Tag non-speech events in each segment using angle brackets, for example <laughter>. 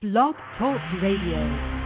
Blog Talk Radio.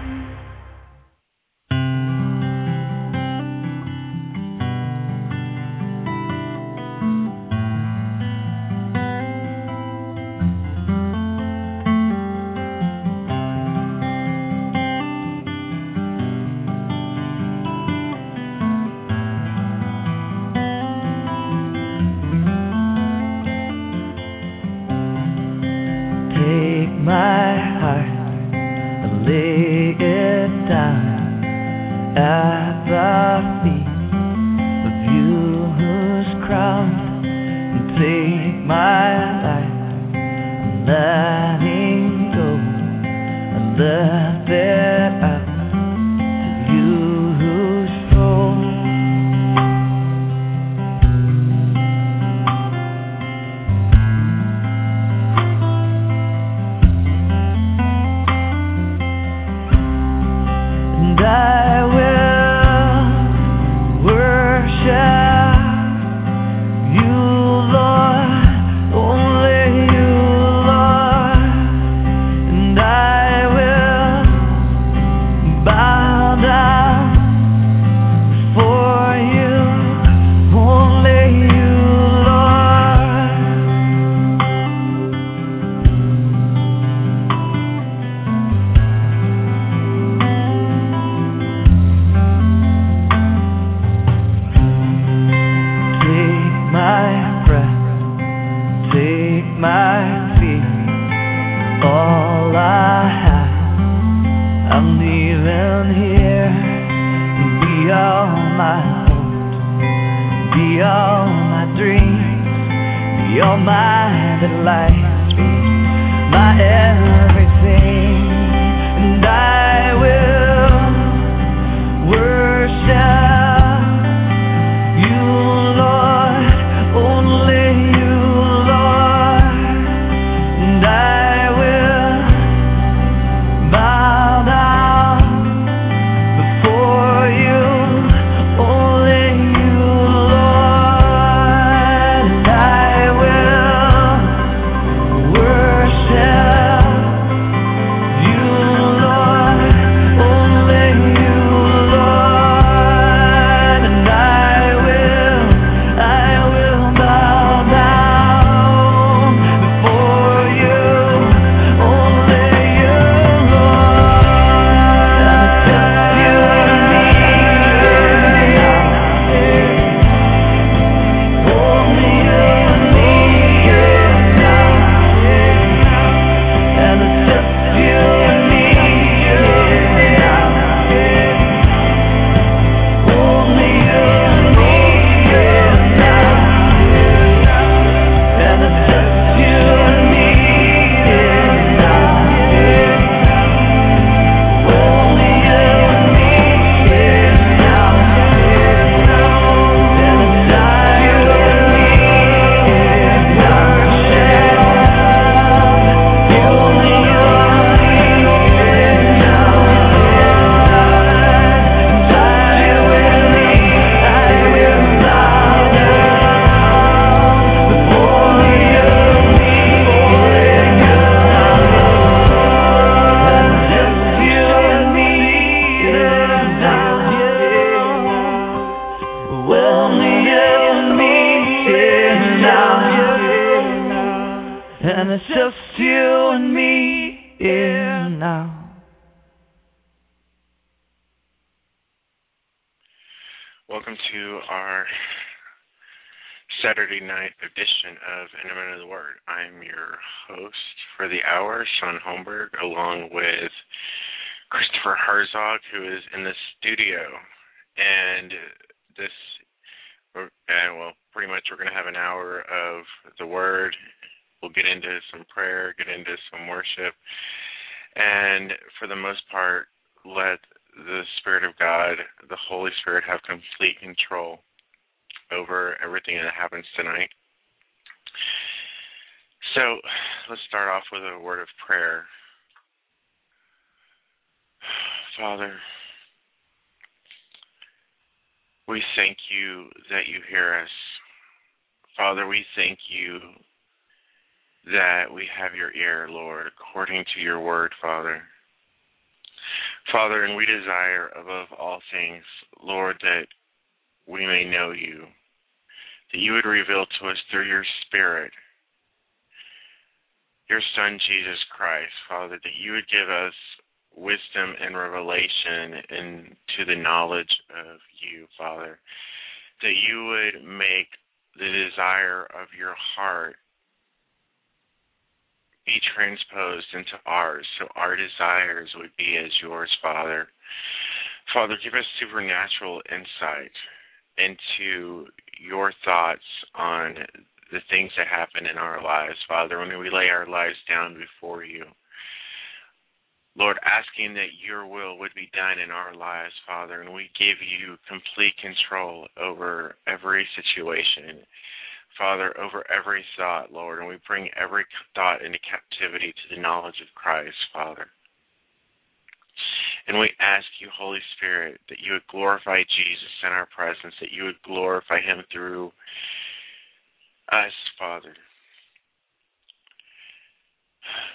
Saturday night edition of Intimate in the Word. I'm your host for the hour, Shaun Holmberg, along with Christopher Herzog, who is in the studio. And this, uh, well, pretty much we're going to have an hour of the Word. We'll get into some prayer, get into some worship, and for the most part, let the Spirit of God, the Holy Spirit, have complete control over everything that happens tonight. So let's start off with a word of prayer. <sighs> Father, we thank you that you hear us. Father, we thank you that we have your ear, Lord, according to your word, Father. Father, and we desire above all things, Lord, that we may know you, that you would reveal to us through your Spirit, your Son, Jesus Christ, Father, that you would give us wisdom and revelation into the knowledge of you, Father, that you would make the desire of your heart be transposed into ours, so our desires would be as yours, Father. Father, give us supernatural insight into your thoughts on the things that happen in our lives, Father, when we lay our lives down before you. Lord, asking that your will would be done in our lives, Father, and we give you complete control over every situation Father, over every thought, Lord, and we bring every thought into captivity to the knowledge of Christ, Father. And we ask you, Holy Spirit, that you would glorify Jesus in our presence, that you would glorify him through us, Father.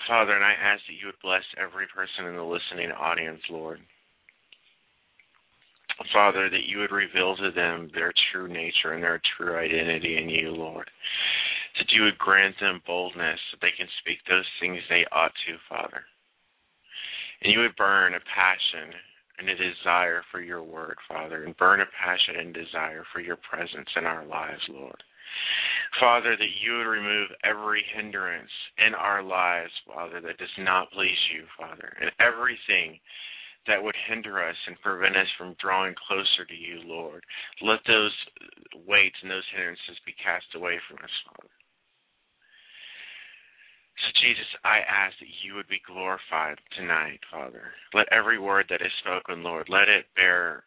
Father, and I ask that you would bless every person in the listening audience, Lord. Father, that you would reveal to them their true nature and their true identity in you, Lord. That you would grant them boldness that they can speak those things they ought to, Father. And you would burn a passion and a desire for your word, Father, and burn a passion and desire for your presence in our lives, Lord. Father, that you would remove every hindrance in our lives, Father, that does not please you, Father, and everything that would hinder us and prevent us from drawing closer to you, Lord. Let those weights and those hindrances be cast away from us, Father. So, Jesus, I ask that you would be glorified tonight, Father. Let every word that is spoken, Lord, let it bear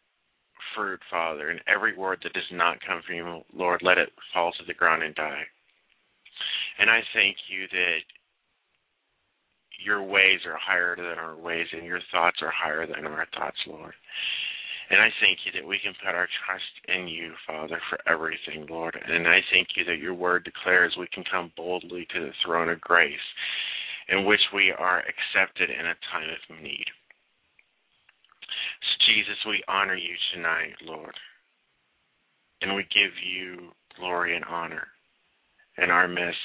fruit, Father, and every word that does not come from you, Lord, let it fall to the ground and die. And I thank you that your ways are higher than our ways, and your thoughts are higher than our thoughts, Lord. And I thank you that we can put our trust in you, Father, for everything, Lord. And I thank you that your word declares we can come boldly to the throne of grace in which we are accepted in a time of need. So, Jesus, we honor you tonight, Lord. And we give you glory and honor in our midst.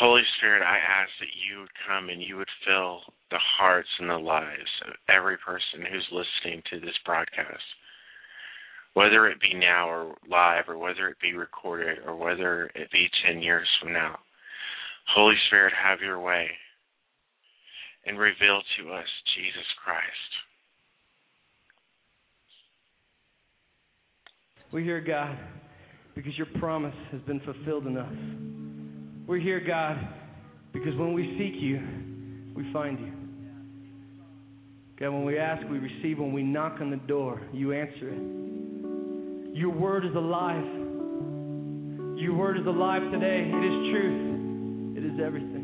Holy Spirit, I ask that you would come and you would fill the hearts and the lives of every person who's listening to this broadcast. Whether it be now or live, or whether it be recorded, or whether it be 10 years from now. Holy Spirit, have your way and reveal to us Jesus Christ. We hear God, because your promise has been fulfilled in us. We're here, God, because when we seek you, we find you. God, when we ask, we receive. When we knock on the door, you answer it. Your word is alive. Your word is alive today. It is truth. It is everything.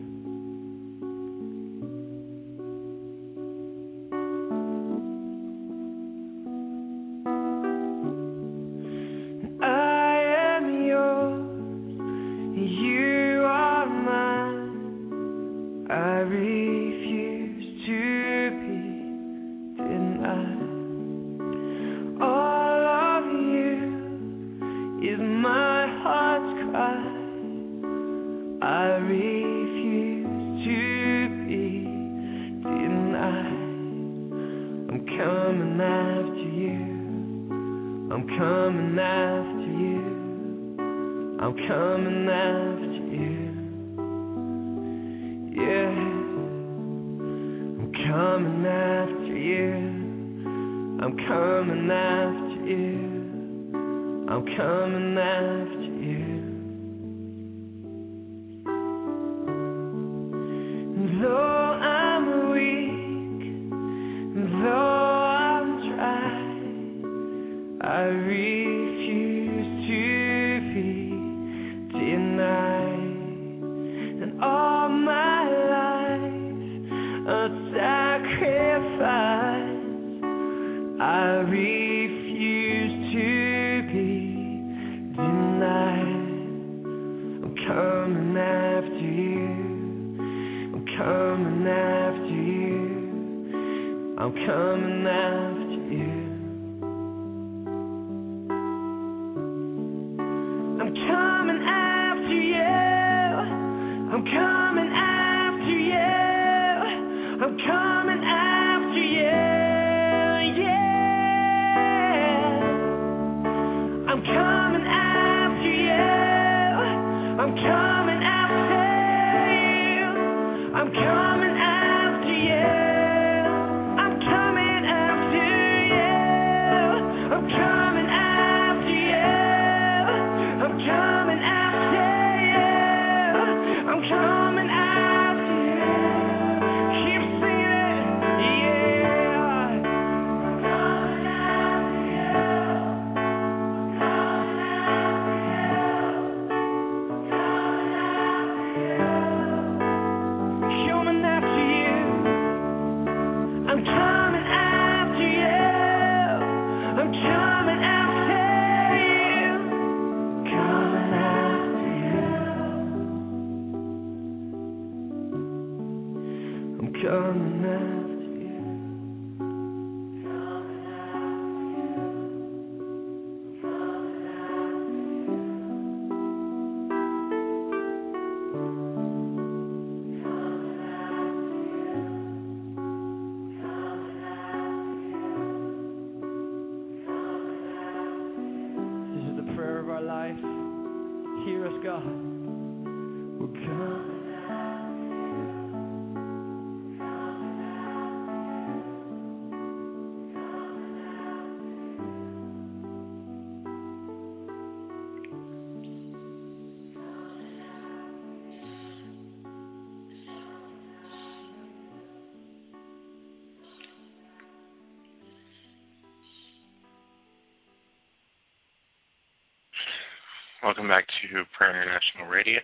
Welcome back to Prayer International Radio.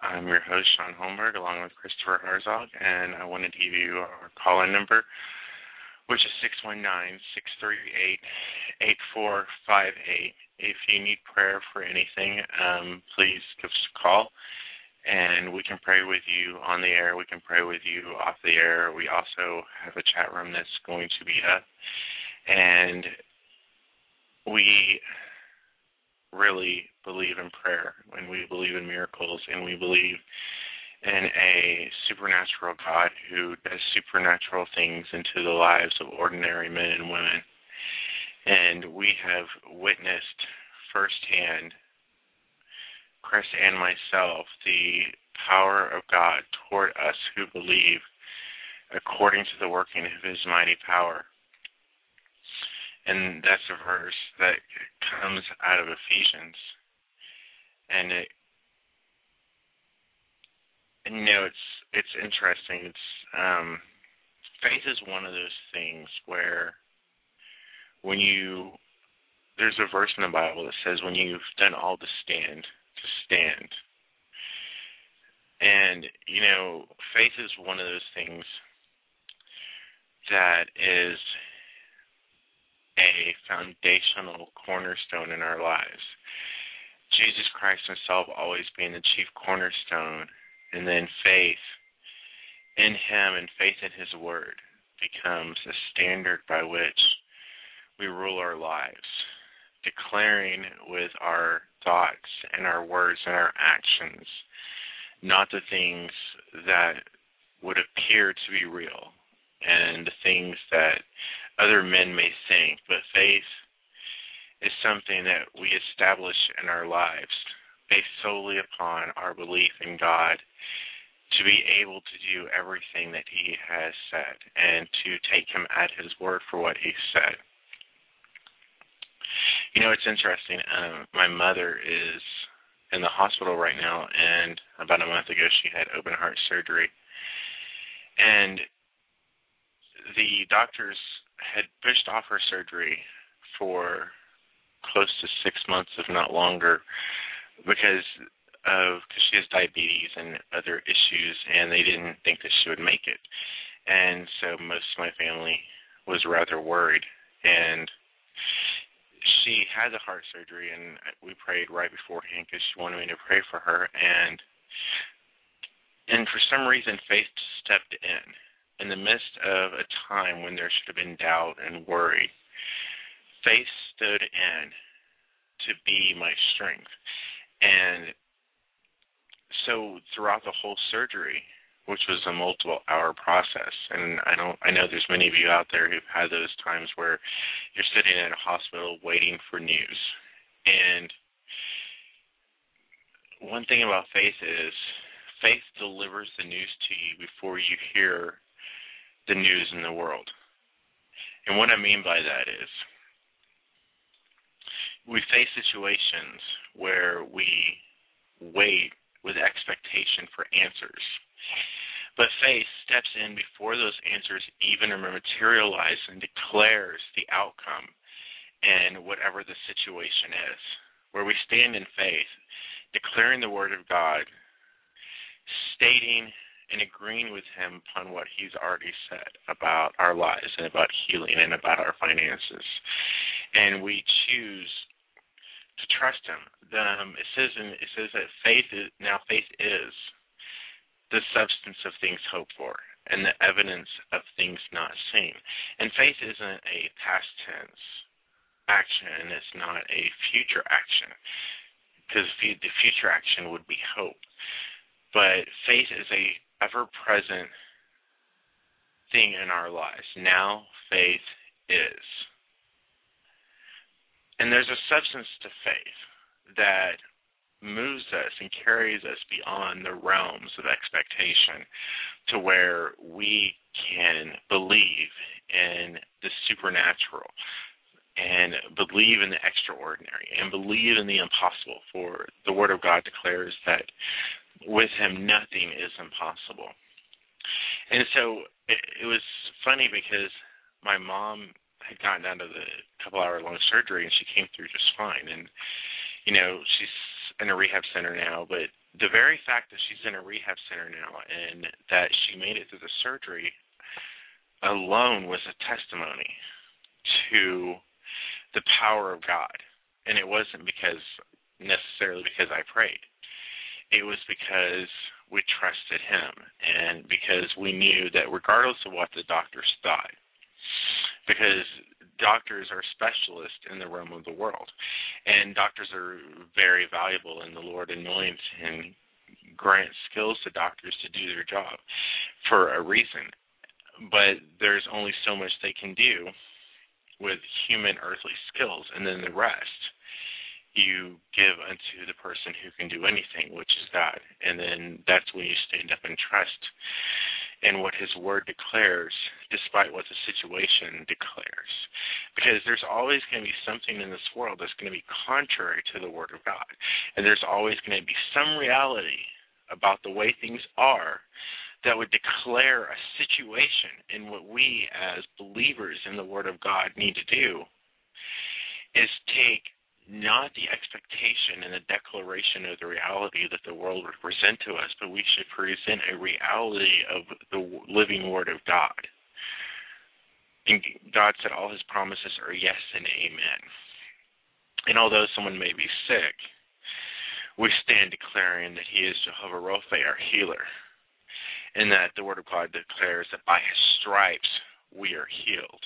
I'm your host, Shaun Holmberg, along with Christopher Herzog, and I wanted to give you our call in number, which is 619 638 8458. If you need prayer for anything, um, please give us a call, and we can pray with you on the air. We can pray with you off the air. We also have a chat room that's going to be up, and we really believe in prayer and we believe in miracles and we believe in a supernatural God who does supernatural things into the lives of ordinary men and women. And we have witnessed firsthand, Chris and myself, the power of God toward us who believe according to the working of his mighty power and that's a verse that comes out of Ephesians, and it, you know, it's it's interesting. It's um, faith is one of those things where when you there's a verse in the Bible that says when you've done all to stand, to stand. And you know, faith is one of those things that is a foundational cornerstone in our lives. Jesus Christ Himself always being the chief cornerstone, and then faith in Him and faith in His Word becomes a standard by which we rule our lives, declaring with our thoughts and our words and our actions not the things that would appear to be real and the things that other men may think, but faith is something that we establish in our lives based solely upon our belief in God to be able to do everything that He has said and to take Him at His word for what He said. You know, it's interesting. Um, my mother is in the hospital right now, and about a month ago she had open heart surgery. And the doctors had pushed off her surgery for close to six months, if not longer, because of because she has diabetes and other issues, and they didn't think that she would make it. And so most of my family was rather worried, and she had the heart surgery, and we prayed right beforehand because she wanted me to pray for her, and and for some reason faith stepped in in the midst of a time when there should have been doubt and worry, faith stood in to be my strength. And so throughout the whole surgery, which was a multiple hour process, and I don't I know there's many of you out there who've had those times where you're sitting in a hospital waiting for news. And one thing about faith is faith delivers the news to you before you hear the news in the world. And what I mean by that is we face situations where we wait with expectation for answers. But faith steps in before those answers even are materialized and declares the outcome and whatever the situation is. Where we stand in faith, declaring the word of God, stating and agreeing with him upon what he's already said about our lives and about healing and about our finances. And we choose to trust him. Um, it says in, it says that faith is now faith is the substance of things hoped for and the evidence of things not seen. And faith isn't a past tense action, it's not a future action because the future action would be hope. But faith is a ever present thing in our lives. Now faith is. And there's a substance to faith that moves us and carries us beyond the realms of expectation to where we can believe in the supernatural and believe in the extraordinary and believe in the impossible for the word of God declares that with him nothing is impossible. And so it, it was funny because my mom had gotten out of the couple hour long surgery and she came through just fine. And you know she's in a rehab center now but the very fact that she's in a rehab center now and that she made it through the surgery alone was a testimony to the power of God. And it wasn't because necessarily because I prayed it was because we trusted him and because we knew that regardless of what the doctors thought because doctors are specialists in the realm of the world and doctors are very valuable and the lord anoints and grants skills to doctors to do their job for a reason. But there's only so much they can do with human earthly skills and then the rest you give unto the person who can do anything, which is God. And then that's when you stand up and trust in what His Word declares, despite what the situation declares. Because there's always going to be something in this world that's going to be contrary to the Word of God. And there's always going to be some reality about the way things are that would declare a situation. And what we, as believers in the Word of God, need to do is take not the expectation and the declaration of the reality that the world would present to us, but we should present a reality of the living Word of God. And God said all His promises are yes and amen. And although someone may be sick, we stand declaring that He is Jehovah Rophe, our healer, and that the Word of God declares that by His stripes we are healed.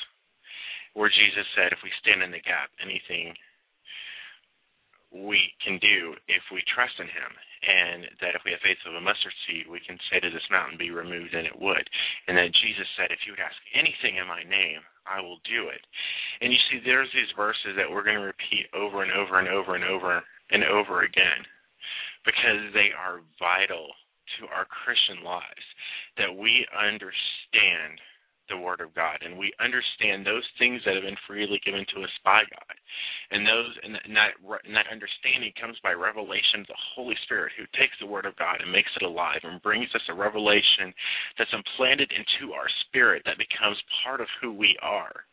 Where Jesus said, if we stand in the gap, anything we can do if we trust in him and that if we have faith of a mustard seed we can say to this mountain be removed and it would. And that jesus said if you would ask anything in my name i will do it. And you see there's these verses that we're going to repeat over and over and over and over and over again because they are vital to our christian lives that we understand the Word of God, and we understand those things that have been freely given to us by God, and those and that, and that understanding comes by revelation of the Holy Spirit, who takes the Word of God and makes it alive and brings us a revelation that's implanted into our spirit that becomes part of who we are.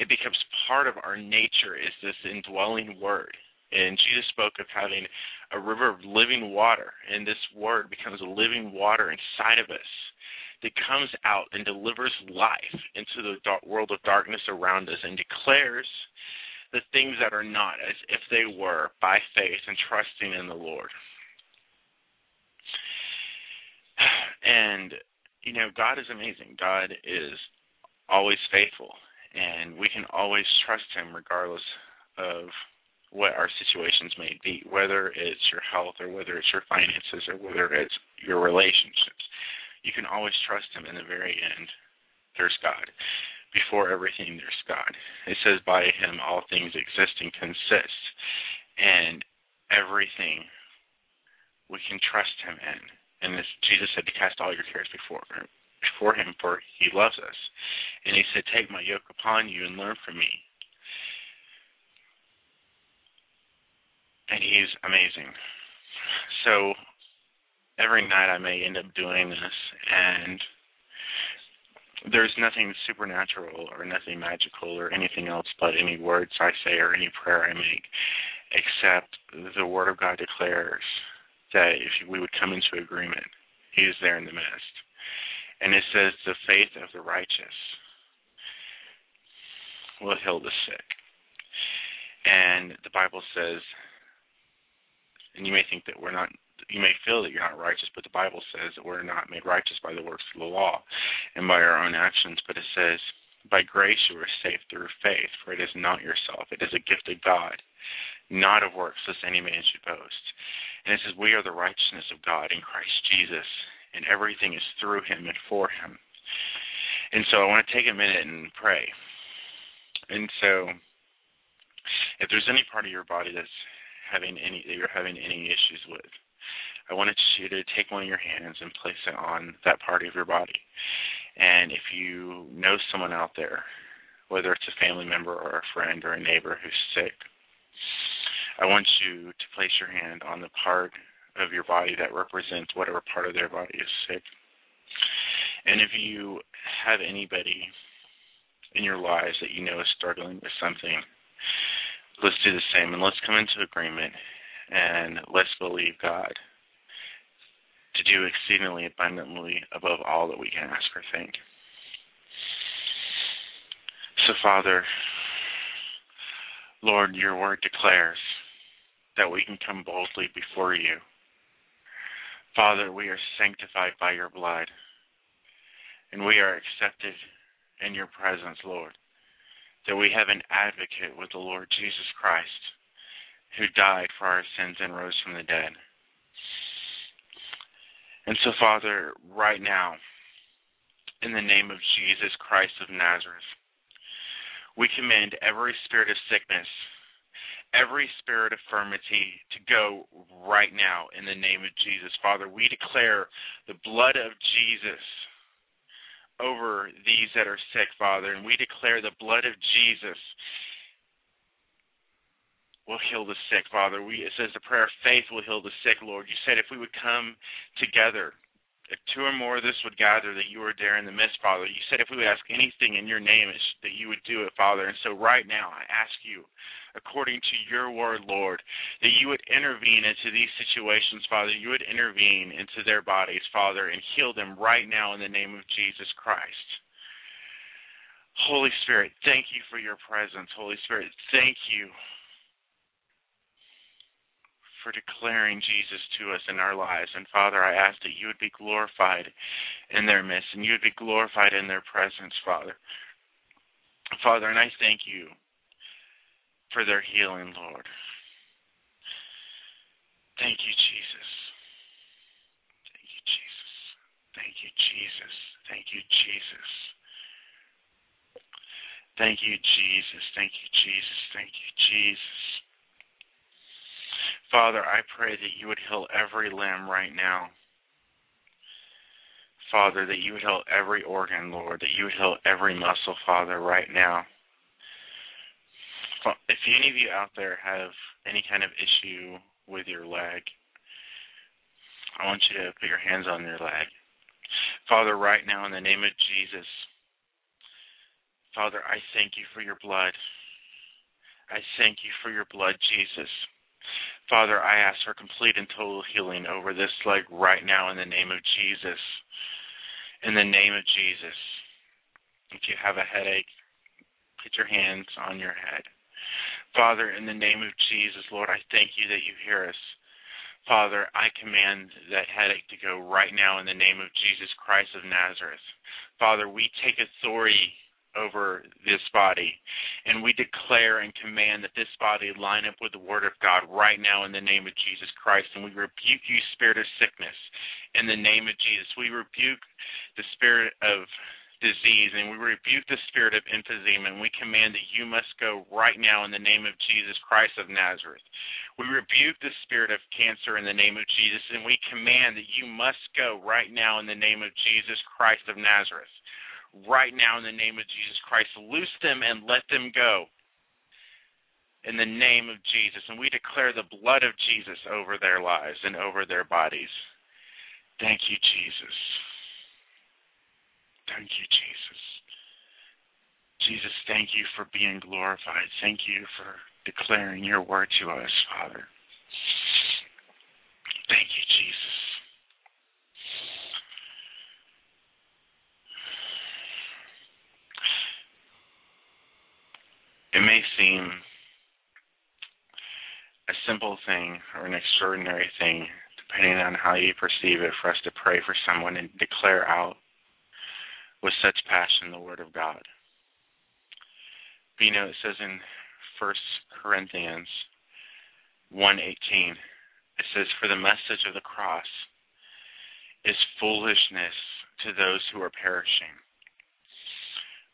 It becomes part of our nature. Is this indwelling Word? And Jesus spoke of having a river of living water, and this Word becomes a living water inside of us that comes out and delivers life into the dark world of darkness around us and declares the things that are not as if they were by faith and trusting in the Lord. <sighs> And you know, God is amazing. God is always faithful, and we can always trust Him regardless of what our situations may be, whether it's your health or whether it's your finances or whether it's your relationships. You can always trust Him in the very end. There's God. Before everything, there's God. It says, by Him all things exist and consist. And everything we can trust Him in. And Jesus said to cast all your cares before before Him, for He loves us. And He said, Take my yoke upon you and learn from me. And He's amazing. So every night I may end up doing this, and there's nothing supernatural or nothing magical or anything else but any words I say or any prayer I make, except the Word of God declares that if we would come into agreement, He is there in the midst. And it says, the faith of the righteous will heal the sick. And the Bible says, and you may think that we're not, you may feel that you're not righteous, but the Bible says that we're not made righteous by the works of the law and by our own actions, but it says, by grace you are saved through faith, for it is not yourself, it is a gift of God, not of works, lest any man should boast. And it says, We are the righteousness of God in Christ Jesus, and everything is through him and for him. And so I want to take a minute and pray. And so if there's any part of your body that's having any that you're having any issues with, I wanted you to take one of your hands and place it on that part of your body. And if you know someone out there, whether it's a family member or a friend or a neighbor who's sick, I want you to place your hand on the part of your body that represents whatever part of their body is sick. And if you have anybody in your lives that you know is struggling with something, let's do the same and let's come into agreement and let's believe God to do exceedingly abundantly above all that we can ask or think. So, Father, Lord, your word declares that we can come boldly before you. Father, we are sanctified by your blood, and we are accepted in your presence, Lord. That we have an advocate with the Lord Jesus Christ, who died for our sins and rose from the dead. And so, Father, right now, in the name of Jesus Christ of Nazareth, we command every spirit of sickness every spirit of infirmity to go right now in the name of Jesus. Father, we declare the blood of Jesus over these that are sick, Father, and we declare the blood of Jesus will heal the sick, Father. We it says the prayer of faith will heal the sick, Lord. You said if we would come together if two or more of us would gather, that you are there in the midst, Father. You said if we would ask anything in your name, that you would do it, Father. And so right now, I ask you, according to your word, Lord, that you would intervene into these situations, Father. You would intervene into their bodies, Father, and heal them right now in the name of Jesus Christ. Holy Spirit, thank you for your presence. Holy Spirit, thank you for declaring Jesus to us in our lives. And Father, I ask that you would be glorified in their midst and you would be glorified in their presence, Father. Father, and I thank you for their healing, Lord. Thank you, Jesus. Thank you, Jesus. Thank you, Jesus. Thank you, Jesus. Thank you, Jesus. Thank you, Jesus. Thank you, Jesus. Father, I pray that you would heal every limb right now. Father, that you would heal every organ, Lord, that you would heal every muscle, Father, right now. If any of you out there have any kind of issue with your leg, I want you to put your hands on your leg. Father, right now, in the name of Jesus, Father, I thank you for your blood. I thank you for your blood, Jesus. Father, I ask for complete and total healing over this leg right now in the name of Jesus. In the name of Jesus. If you have a headache, put your hands on your head. Father, in the name of Jesus, Lord, I thank you that you hear us. Father, I command that headache to go right now in the name of Jesus Christ of Nazareth. Father, we take authority over this body. And we declare and command that this body line up with the Word of God right now in the name of Jesus Christ. And we rebuke you, spirit of sickness, in the name of Jesus. We rebuke the spirit of disease and we rebuke the spirit of emphysema and we command that you must go right now in the name of Jesus Christ of Nazareth. We rebuke the spirit of cancer in the name of Jesus and we command that you must go right now in the name of Jesus Christ of Nazareth. Right now in the name of Jesus Christ. Loose them and let them go in the name of Jesus. And we declare the blood of Jesus over their lives and over their bodies. Thank you, Jesus. Thank you, Jesus. Jesus, thank you for being glorified. Thank you for declaring your word to us, Father. Thank you, Jesus. It may seem a simple thing or an extraordinary thing, depending on how you perceive it, for us to pray for someone and declare out with such passion the word of God. But you know, it says in First Corinthians one eighteen, it says, For the message of the cross is foolishness to those who are perishing.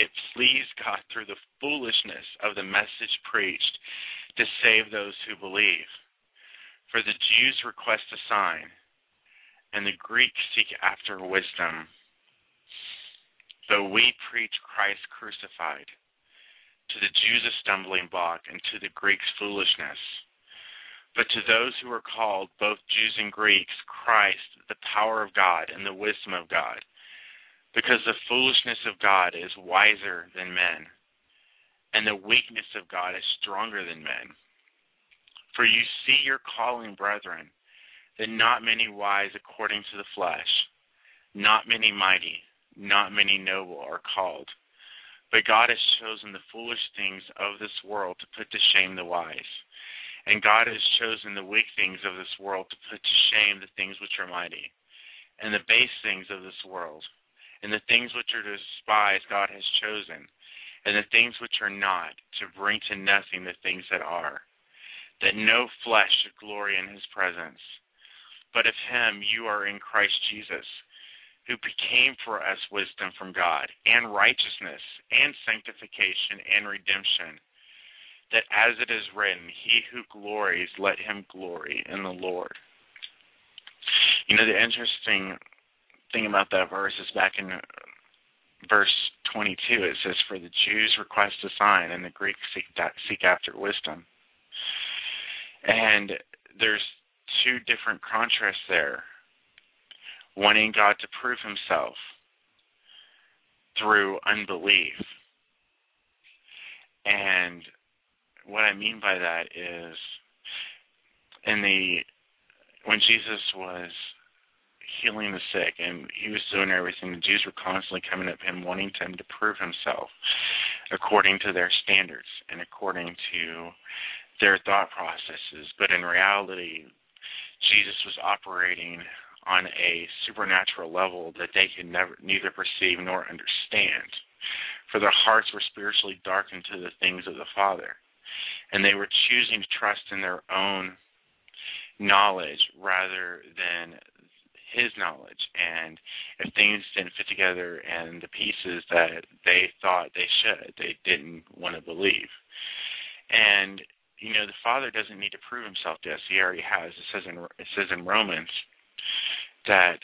it pleased God through the foolishness of the message preached to save those who believe. For the Jews request a sign, and the Greeks seek after wisdom Though we preach Christ crucified, to the Jews a stumbling block, and to the Greeks foolishness. But to those who are called, both Jews and Greeks, Christ, the power of God and the wisdom of God. Because the foolishness of God is wiser than men, and the weakness of God is stronger than men. For you see your calling, brethren, that not many wise according to the flesh, not many mighty, not many noble are called. But God has chosen the foolish things of this world to put to shame the wise. And God has chosen the weak things of this world to put to shame the things which are mighty, and the base things of this world, and the things which are despised God has chosen, and the things which are not, to bring to nothing the things that are, that no flesh should glory in his presence. But of him you are in Christ Jesus who became for us wisdom from God, and righteousness, and sanctification, and redemption. That as it is written, He who glories, let him glory in the Lord. You know, the interesting thing about that verse is back in uh, verse 22, it says, For the Jews request a sign, and the Greeks seek, seek after wisdom. And there's two different contrasts there wanting God to prove himself through unbelief. And what I mean by that is in the when Jesus was healing the sick and he was doing everything, the Jews were constantly coming up him wanting him to prove himself according to their standards and according to their thought processes. But in reality, Jesus was operating on a supernatural level that they could never neither perceive nor understand. For their hearts were spiritually darkened to the things of the Father. And they were choosing to trust in their own knowledge rather than his knowledge. And if things didn't fit together and the pieces that they thought they should, they didn't want to believe. And you know, the Father doesn't need to prove himself to us. He already has. It says in it says in Romans that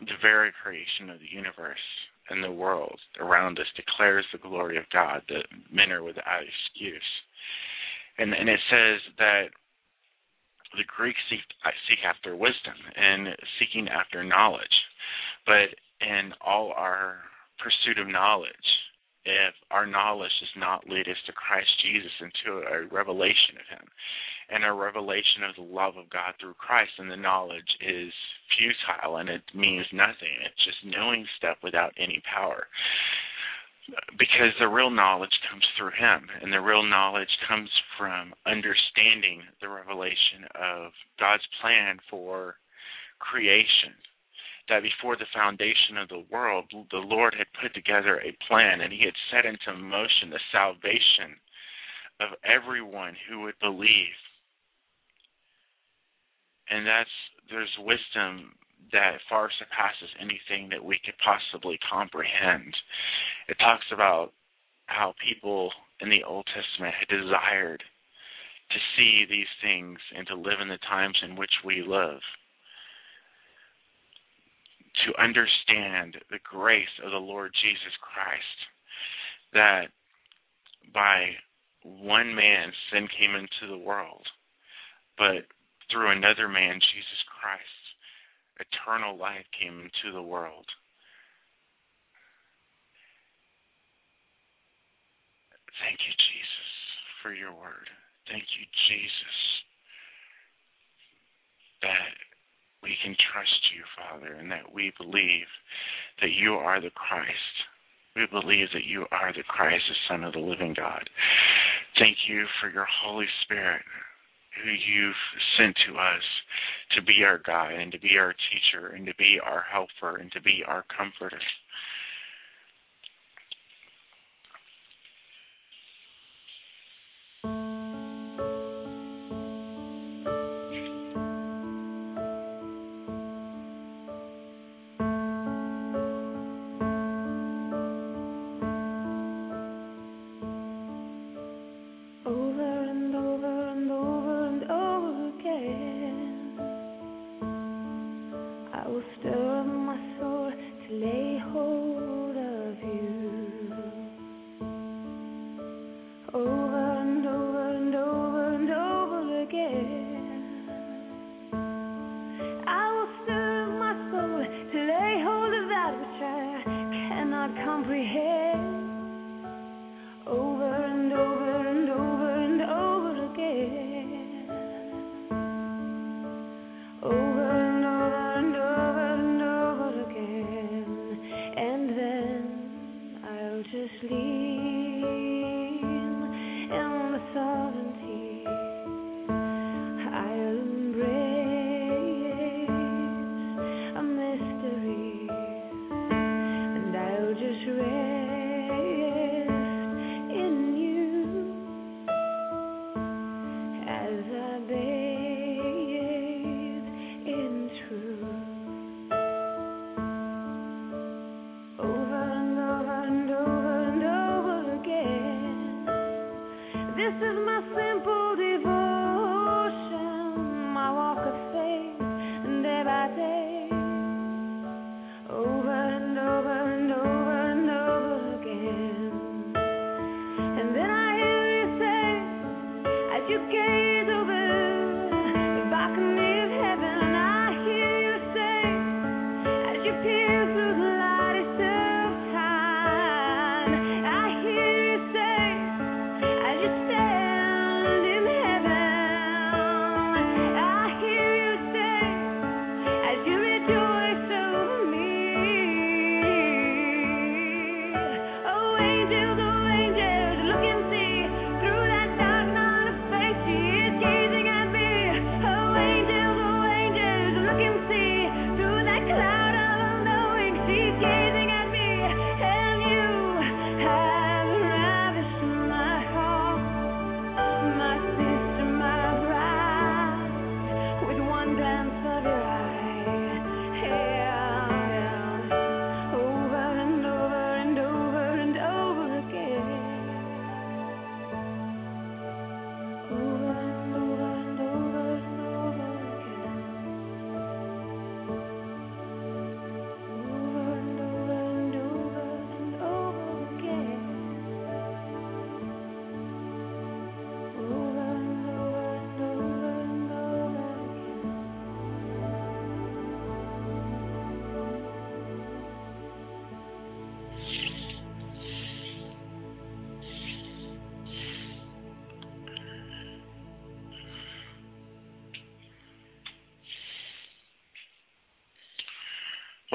the very creation of the universe and the world around us declares the glory of God, that men are without excuse. And and it says that the Greeks seek, uh, seek after wisdom and seeking after knowledge. But in all our pursuit of knowledge, if our knowledge does not lead us to Christ Jesus and to a revelation of Him and a revelation of the love of God through Christ, then the knowledge is futile and it means nothing. It's just knowing stuff without any power. Because the real knowledge comes through Him, and the real knowledge comes from understanding the revelation of God's plan for creation that before the foundation of the world, the Lord had put together a plan and He had set into motion the salvation of everyone who would believe. And that's there's wisdom that far surpasses anything that we could possibly comprehend. It talks about how people in the Old Testament had desired to see these things and to live in the times in which we live to understand the grace of the Lord Jesus Christ, that by one man sin came into the world, but through another man, Jesus Christ, eternal life came into the world. Thank you, Jesus, for your word. Thank you, Jesus, that we can trust you, Father, and that we believe that you are the Christ. We believe that you are the Christ, the Son of the living God. Thank you for your Holy Spirit, who you've sent to us to be our guide and to be our teacher and to be our helper and to be our comforter.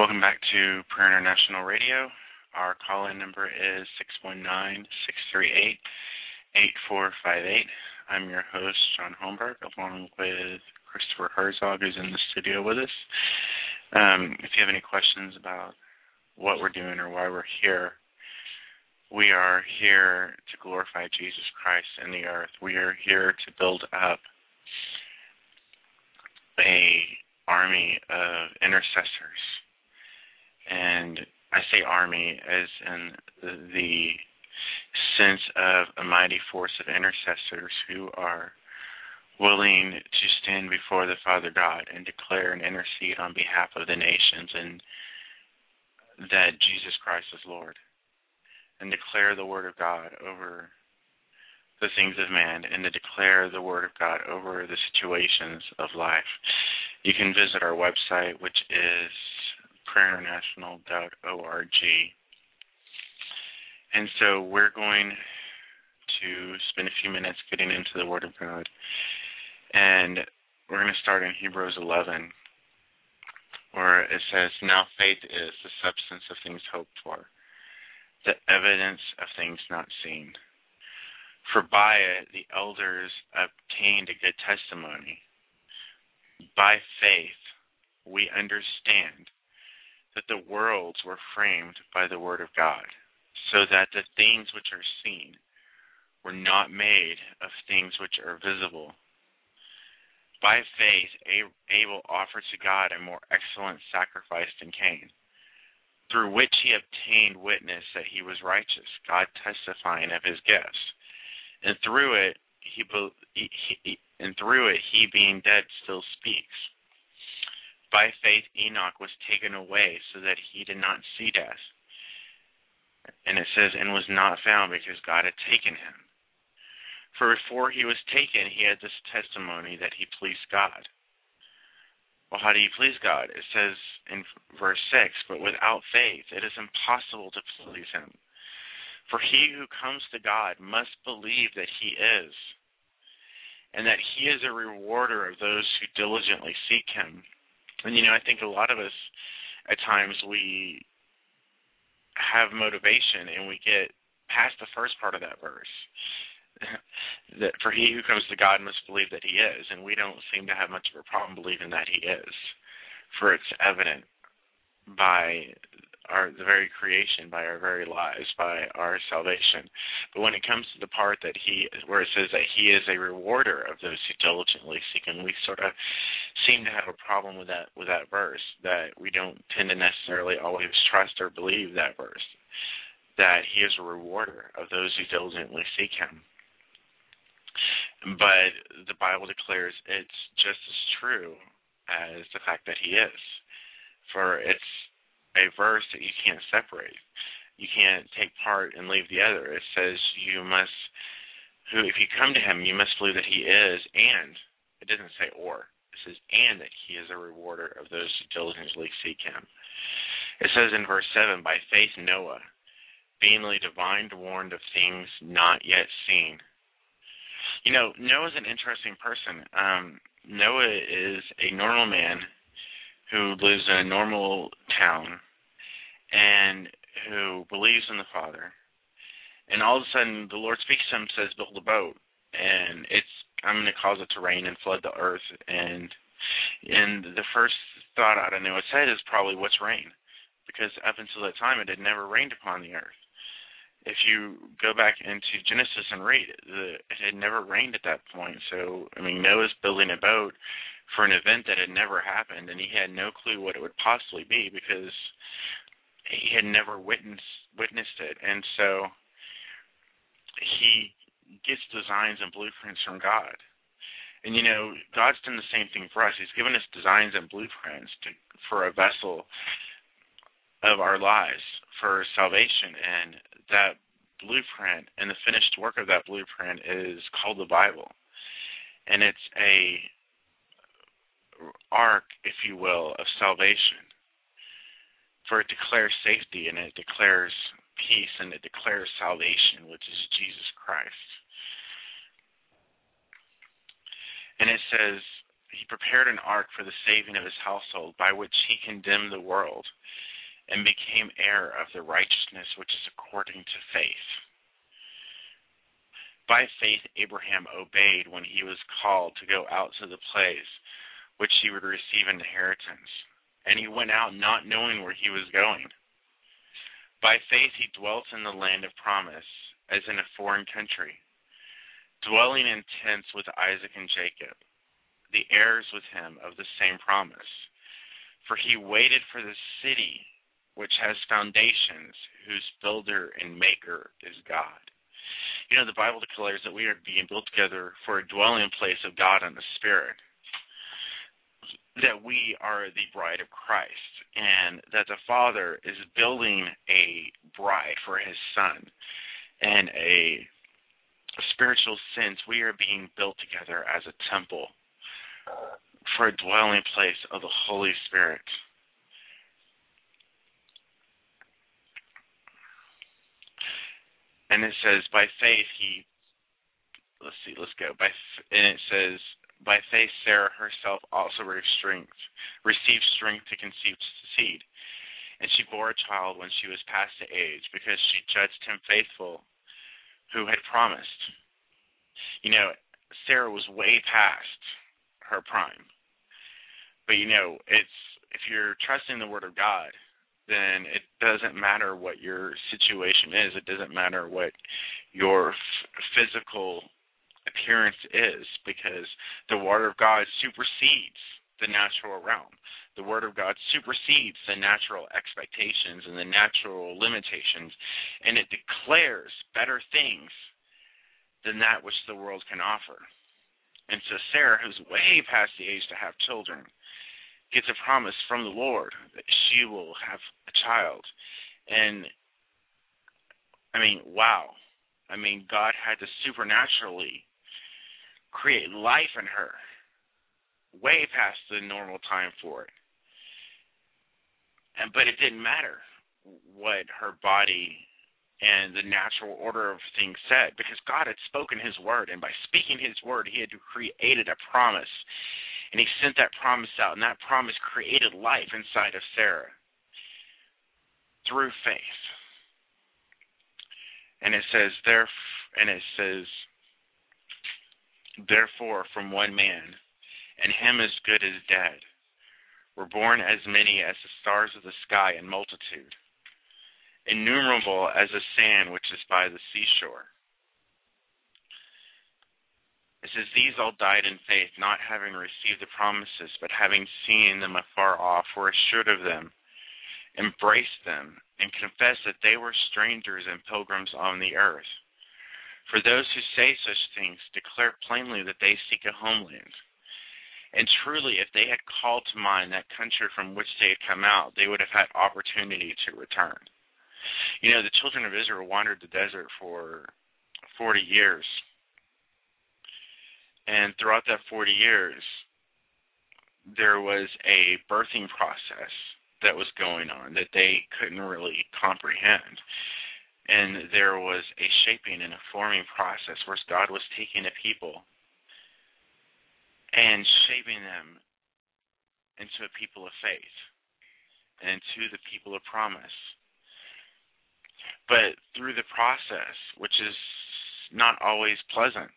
Welcome back to Prayer International Radio. Our call in number is 619 638 8458. I'm your host, Shaun Holmberg, along with Christopher Herzog, who's in the studio with us. Um, if you have any questions about what we're doing or why we're here, we are here to glorify Jesus Christ in the earth. We are here to build up a army of intercessors. I say army as in the sense of a mighty force of intercessors who are willing to stand before the Father God and declare and intercede on behalf of the nations and that Jesus Christ is Lord and declare the word of God over the things of man and to declare the word of God over the situations of life. You can visit our website, which is prayerinternational.org. And so we're going to spend a few minutes getting into the Word of God. And we're going to start in Hebrews 11, where it says, Now faith is the substance of things hoped for, the evidence of things not seen. For by it the elders obtained a good testimony. By faith we understand that the worlds were framed by the Word of God, so that the things which are seen were not made of things which are visible. By faith, Abel offered to God a more excellent sacrifice than Cain, through which he obtained witness that he was righteous, God testifying of his gifts. And through it, he, and through it, he being dead still speaks. By faith, Enoch was taken away so that he did not see death. And it says, and was not found because God had taken him. For before he was taken, he had this testimony that he pleased God. Well, how do you please God? It says in verse 6 But without faith, it is impossible to please him. For he who comes to God must believe that he is, and that he is a rewarder of those who diligently seek him. And you know, I think a lot of us at times we have motivation and we get past the first part of that verse. <laughs> that for he who comes to God must believe that he is, and we don't seem to have much of a problem believing that he is. For it's evident by our the very creation, by our very lives, by our salvation. But when it comes to the part that he where it says that he is a rewarder of those who diligently seek him, we sort of seem to have a problem with that with that verse, that we don't tend to necessarily always trust or believe that verse. That he is a rewarder of those who diligently seek him. But the Bible declares it's just as true as the fact that he is. For it's a verse that you can't separate. You can't take part and leave the other. It says you must who if you come to him you must believe that he is and it doesn't say or. It says and that he is a rewarder of those who diligently seek him. It says in verse seven, by faith Noah, being divined warned of things not yet seen. You know, Noah's an interesting person. Um, Noah is a normal man who lives in a normal town and who believes in the Father. And all of a sudden, the Lord speaks to him, and says, "Build a boat," and it's I'm going to cause it to rain and flood the earth. And and the first thought out of Noah's head is probably, "What's rain?" Because up until that time, it had never rained upon the earth. If you go back into Genesis and read, the, it had never rained at that point. So I mean, Noah's building a boat for an event that had never happened, and he had no clue what it would possibly be because he had never witnessed witnessed it, and so he gets designs and blueprints from God. And you know, God's done the same thing for us. He's given us designs and blueprints to, for a vessel of our lives for salvation, and that blueprint and the finished work of that blueprint is called the Bible, and it's a ark, if you will, of salvation. For it declares safety and it declares peace and it declares salvation, which is Jesus Christ. And it says, he prepared an ark for the saving of his household, by which he condemned the world and became heir of the righteousness which is according to faith. By faith, Abraham obeyed when he was called to go out to the place which he would receive an inheritance, and he went out not knowing where he was going. By faith, he dwelt in the land of promise, as in a foreign country, dwelling in tents with Isaac and Jacob the heirs with him of the same promise. For he waited for the city which has foundations, whose builder and maker is God. You know, the Bible declares that we are being built together for a dwelling place of God and the Spirit. That we are the bride of Christ, and that the Father is building a bride for his Son. In a spiritual sense, we are being built together as a temple for a dwelling place of the Holy Spirit. And it says, by faith he, let's see, let's go. By and it says, by faith Sarah herself also received strength, to conceive seed, and she bore a child when she was past the age, because she judged him faithful, who had promised. You know, Sarah was way past her prime. But you know, it's if you're trusting the word of God, then it doesn't matter what your situation is. It doesn't matter what your f- physical appearance is because the word of God supersedes the natural realm. The word of God supersedes the natural expectations and the natural limitations, and it declares better things than that which the world can offer. And so Sarah, who's way past the age to have children, gets a promise from the Lord that she will have a child. And I mean, wow. I mean, God had to supernaturally create life in her. Way past the normal time for it. And but it didn't matter what her body and the natural order of things said because God had spoken his word and by speaking his word he had created a promise. And he sent that promise out and that promise created life inside of Sarah through faith. And it says there and it says therefore from one man and him as good as dead were born as many as the stars of the sky in multitude innumerable as the sand which is by the seashore. It says, These all died in faith, not having received the promises, but having seen them afar off, were assured of them, embraced them, and confessed that they were strangers and pilgrims on the earth. For those who say such things declare plainly that they seek a homeland. And truly, if they had called to mind that country from which they had come out, they would have had opportunity to return. You know, the children of Israel wandered the desert for 40 years. And throughout that 40 years, there was a birthing process that was going on that they couldn't really comprehend. And there was a shaping and a forming process where God was taking a people and shaping them into a people of faith and into the people of promise. But through the process, which is not always pleasant,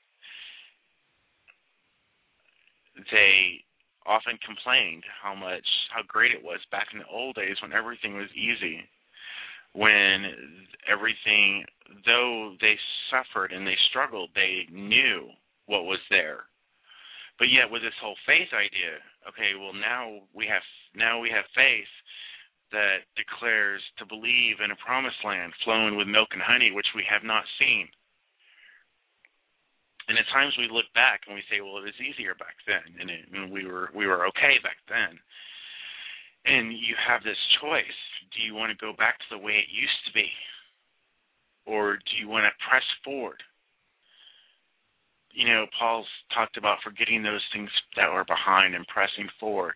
they often complained how much how great it was back in the old days when everything was easy when everything though they suffered and they struggled they knew what was there but yet with this whole faith idea okay well now we have now we have faith that declares to believe in a promised land flowing with milk and honey, which we have not seen. And at times we look back and we say, well, it was easier back then, and, it, and we were we were okay back then. And you have this choice: do you want to go back to the way it used to be, or do you want to press forward? You know, Paul's talked about forgetting those things that were behind and pressing forward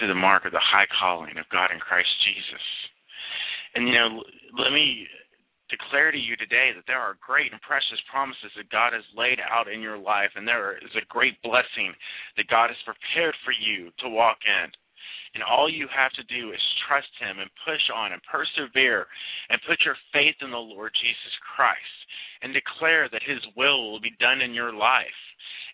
to the mark of the high calling of God in Christ Jesus. And you know, let me declare to you today that there are great and precious promises that God has laid out in your life, and there is a great blessing that God has prepared for you to walk in. And all you have to do is trust Him and push on and persevere and put your faith in the Lord Jesus Christ and declare that His will will be done in your life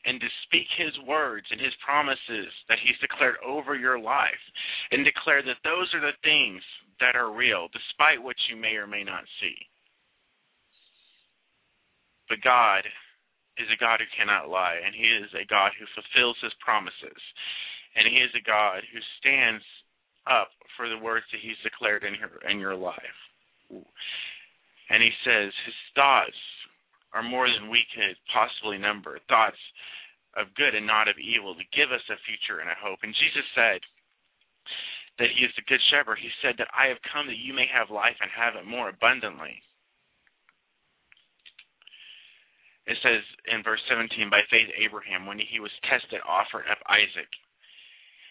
and to speak His words and His promises that He's declared over your life and declare that those are the things that are real despite what you may or may not see. But God is a God who cannot lie, and He is a God who fulfills His promises and He is a God who stands up for the words that He's declared in your in your life. And He says His thoughts are more than we could possibly number. Thoughts of good and not of evil to give us a future and a hope. And Jesus said that He is the good shepherd. He said that I have come that you may have life and have it more abundantly. It says in verse 17, by faith Abraham, when he was tested, offered up Isaac.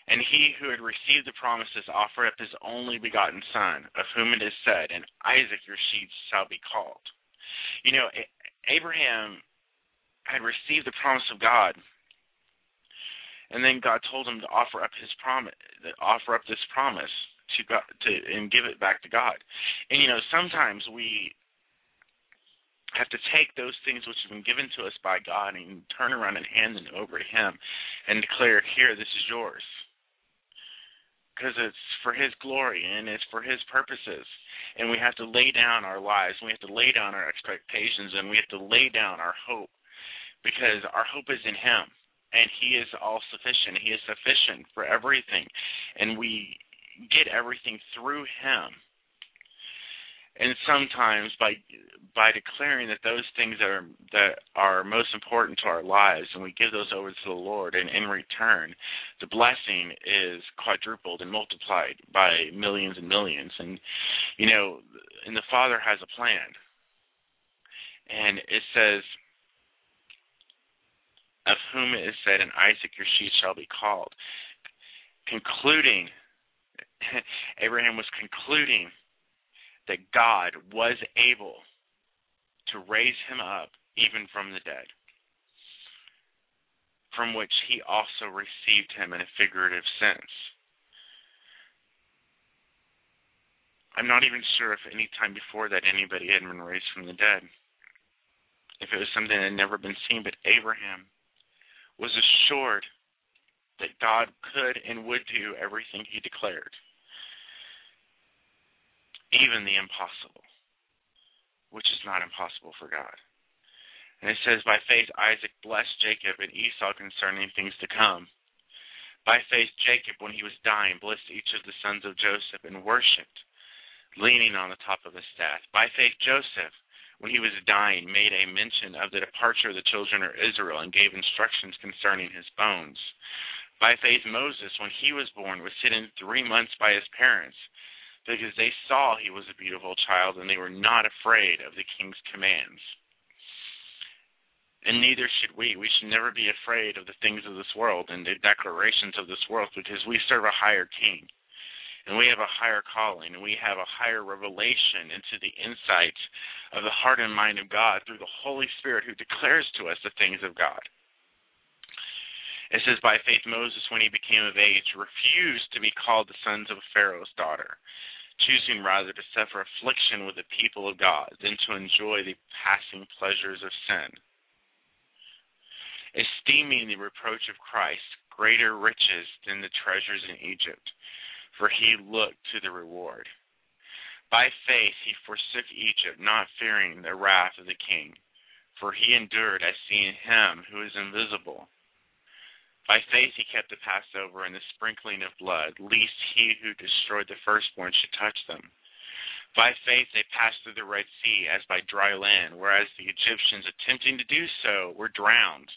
And he who had received the promises offered up his only begotten son, of whom it is said, And Isaac your seed shall be called. You know, Abraham had received the promise of God, and then God told him to offer up his promise, offer up this promise to God, to and give it back to God. And you know, sometimes we have to take those things which have been given to us by God and turn around and hand them over to Him and declare, "Here, this is yours." Because it's for His glory and it's for His purposes. And we have to lay down our lives, we have to lay down our expectations, and we have to lay down our hope because our hope is in Him. And He is all sufficient. He is sufficient for everything. And we get everything through Him and sometimes by by declaring that those things that are that are most important to our lives and we give those over to the Lord and in return the blessing is quadrupled and multiplied by millions and millions. And you know and the father has a plan. And it says of whom it is said in Isaac your seed shall be called. Concluding <laughs> Abraham was concluding that God was able to raise him up even from the dead, from which he also received him in a figurative sense. I'm not even sure if any time before that anybody had been raised from the dead. If it was something that had never been seen, but Abraham was assured that God could and would do everything he declared even the impossible, which is not impossible for God. And it says, By faith Isaac blessed Jacob and Esau concerning things to come. By faith Jacob, when he was dying, blessed each of the sons of Joseph and worshipped, leaning on the top of his staff. By faith Joseph, when he was dying, made a mention of the departure of the children of Israel and gave instructions concerning his bones. By faith Moses, when he was born, was hidden three months by his parents because they saw he was a beautiful child and they were not afraid of the king's commands. And neither should we. We should never be afraid of the things of this world and the declarations of this world because we serve a higher king. And we have a higher calling, and we have a higher revelation into the insights of the heart and mind of God through the Holy Spirit who declares to us the things of God. It says, By faith, Moses, when he became of age, refused to be called the sons of Pharaoh's daughter choosing rather to suffer affliction with the people of God than to enjoy the passing pleasures of sin. Esteeming the reproach of Christ greater riches than the treasures in Egypt, for he looked to the reward. By faith he forsook Egypt, not fearing the wrath of the king, for he endured as seeing him who is invisible. By faith he kept the Passover and the sprinkling of blood, lest he who destroyed the firstborn should touch them. By faith they passed through the Red Sea as by dry land, whereas the Egyptians attempting to do so were drowned.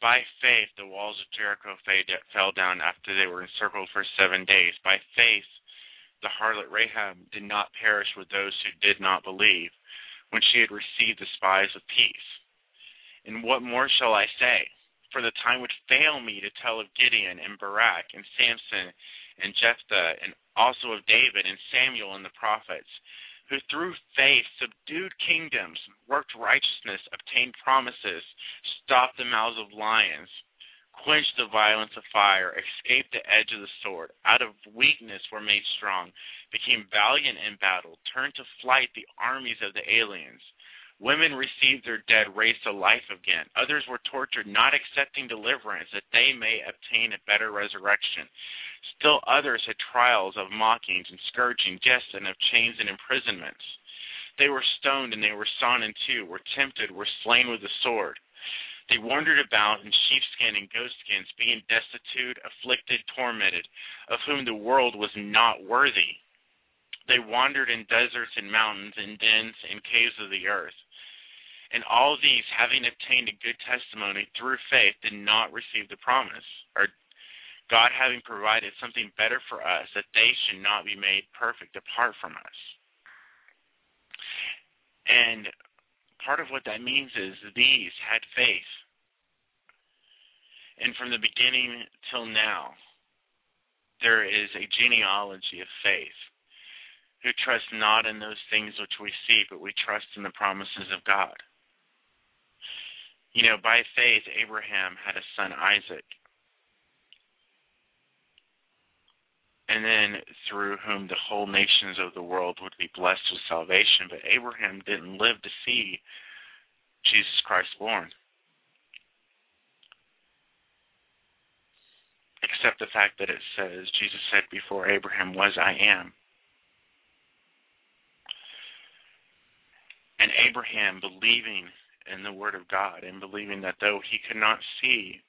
By faith the walls of Jericho fell down after they were encircled for seven days. By faith the harlot Rahab did not perish with those who did not believe, when she had received the spies of peace. And what more shall I say? For the time would fail me to tell of Gideon and Barak and Samson and Jephthah and also of David and Samuel and the prophets, who through faith subdued kingdoms, worked righteousness, obtained promises, stopped the mouths of lions, quenched the violence of fire, escaped the edge of the sword, out of weakness were made strong, became valiant in battle, turned to flight the armies of the aliens. Women received their dead raised to life again. Others were tortured, not accepting deliverance, that they may obtain a better resurrection. Still others had trials of mockings and scourging, jests, and of chains and imprisonments. They were stoned and they were sawn in two, were tempted, were slain with the sword. They wandered about in sheepskin and goatskins, being destitute, afflicted, tormented, of whom the world was not worthy. They wandered in deserts and mountains, in dens and caves of the earth. And all these, having obtained a good testimony through faith, did not receive the promise, or God having provided something better for us, that they should not be made perfect apart from us. And part of what that means is these had faith. And from the beginning till now, there is a genealogy of faith who trust not in those things which we see, but we trust in the promises of God. You know, by faith, Abraham had a son, Isaac. And then through whom the whole nations of the world would be blessed with salvation. But Abraham didn't live to see Jesus Christ born. Except the fact that it says, Jesus said before Abraham was, I am. And Abraham believing in the Word of God and believing that though he could not see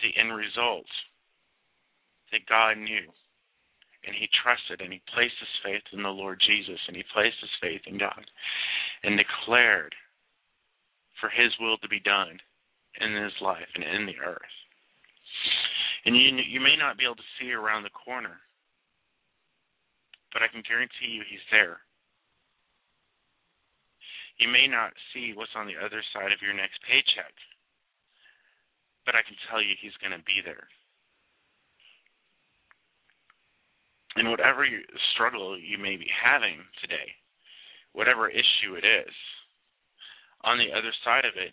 the end result, that God knew. And he trusted and he placed his faith in the Lord Jesus and he placed his faith in God and declared for his will to be done in his life and in the earth. And you you may not be able to see around the corner, but I can guarantee you he's there. You may not see what's on the other side of your next paycheck, but I can tell you he's going to be there. And whatever struggle you may be having today, whatever issue it is, on the other side of it,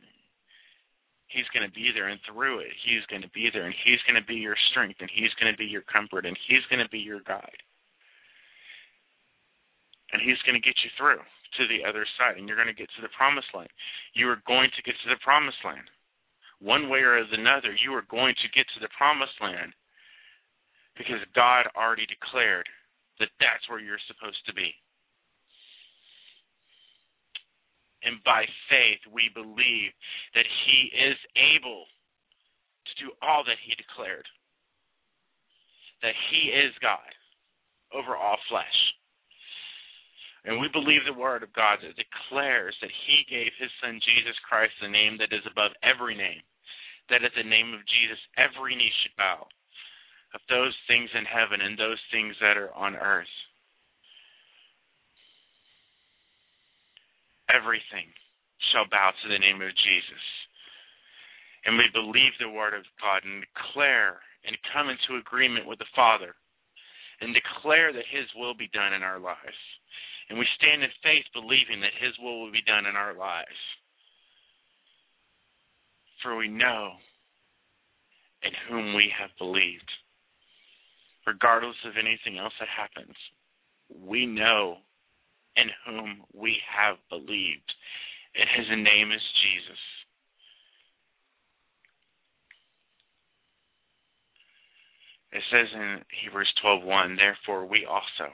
he's going to be there. And through it, he's going to be there. And he's going to be your strength. And he's going to be your comfort. And he's going to be your guide. And he's going to get you through to the other side and you're going to get to the promised land. You are going to get to the promised land. One way or another, you are going to get to the promised land because God already declared that that's where you're supposed to be. And by faith, we believe that He is able to do all that He declared. That He is God over all flesh. And we believe the word of God that declares that he gave his son Jesus Christ the name that is above every name. That at the name of Jesus every knee should bow of those things in heaven and those things that are on earth. Everything shall bow to the name of Jesus. And we believe the word of God and declare and come into agreement with the Father and declare that his will be done in our lives. And we stand in faith believing that His will will be done in our lives. For we know in whom we have believed. Regardless of anything else that happens, we know in whom we have believed. And His name is Jesus. It says in Hebrews 12:1, therefore we also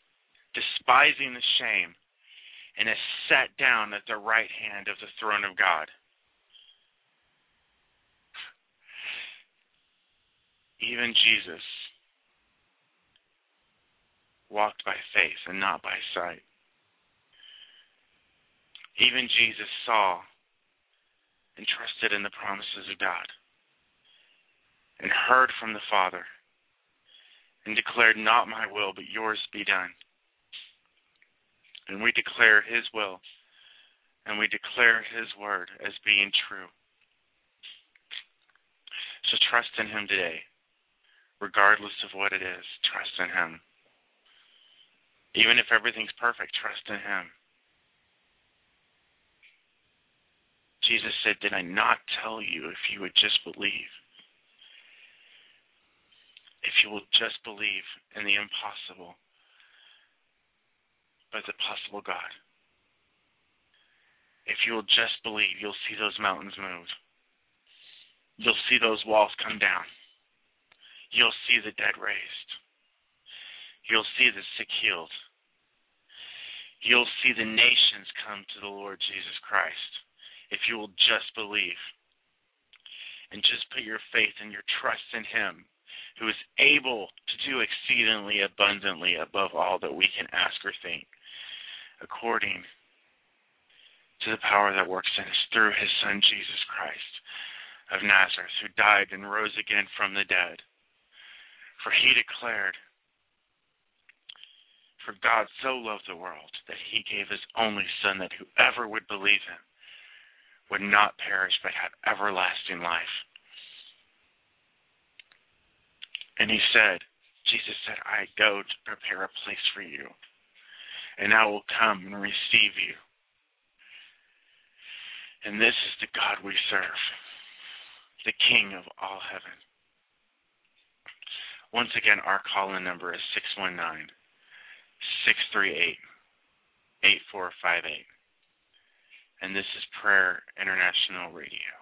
despising the shame, and is sat down at the right hand of the throne of God. Even Jesus walked by faith and not by sight. Even Jesus saw and trusted in the promises of God and heard from the Father and declared, Not my will, but yours be done. And we declare His will and we declare His word as being true. So trust in Him today, regardless of what it is. Trust in Him. Even if everything's perfect, trust in Him. Jesus said, Did I not tell you if you would just believe? If you will just believe in the impossible, but the possible God. If you will just believe, you'll see those mountains move. You'll see those walls come down. You'll see the dead raised. You'll see the sick healed. You'll see the nations come to the Lord Jesus Christ if you will just believe and just put your faith and your trust in Him, who is able to do exceedingly abundantly above all that we can ask or think, according to the power that works in us through His Son, Jesus Christ of Nazareth, who died and rose again from the dead. For He declared, For God so loved the world that He gave His only Son, that whoever would believe Him would not perish but have everlasting life. And he said, Jesus said, I go to prepare a place for you, and I will come and receive you. And this is the God we serve, the King of all heaven. Once again, our call in number is 619 638 8458 and this is Prayer International Radio.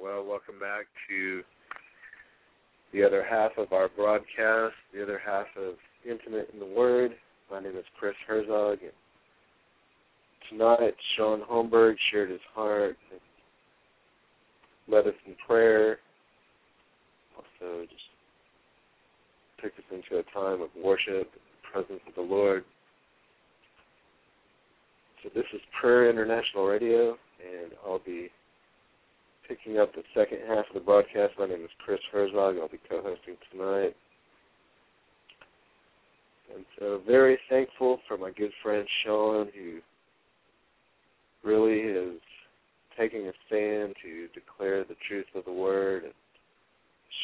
Well, welcome back to the other half of our broadcast, the other half of Intimate in the Word. My name is Chris Herzog, and tonight Shaun Holmberg shared his heart and led us in prayer. Also, just took us into a time of worship, presence of the Lord. So this is Prayer International Radio, and I'll be picking up the second half of the broadcast. My name is Chris Herzog. I'll be co-hosting tonight. And so very thankful for my good friend Shaun who really is taking a stand to declare the truth of the word and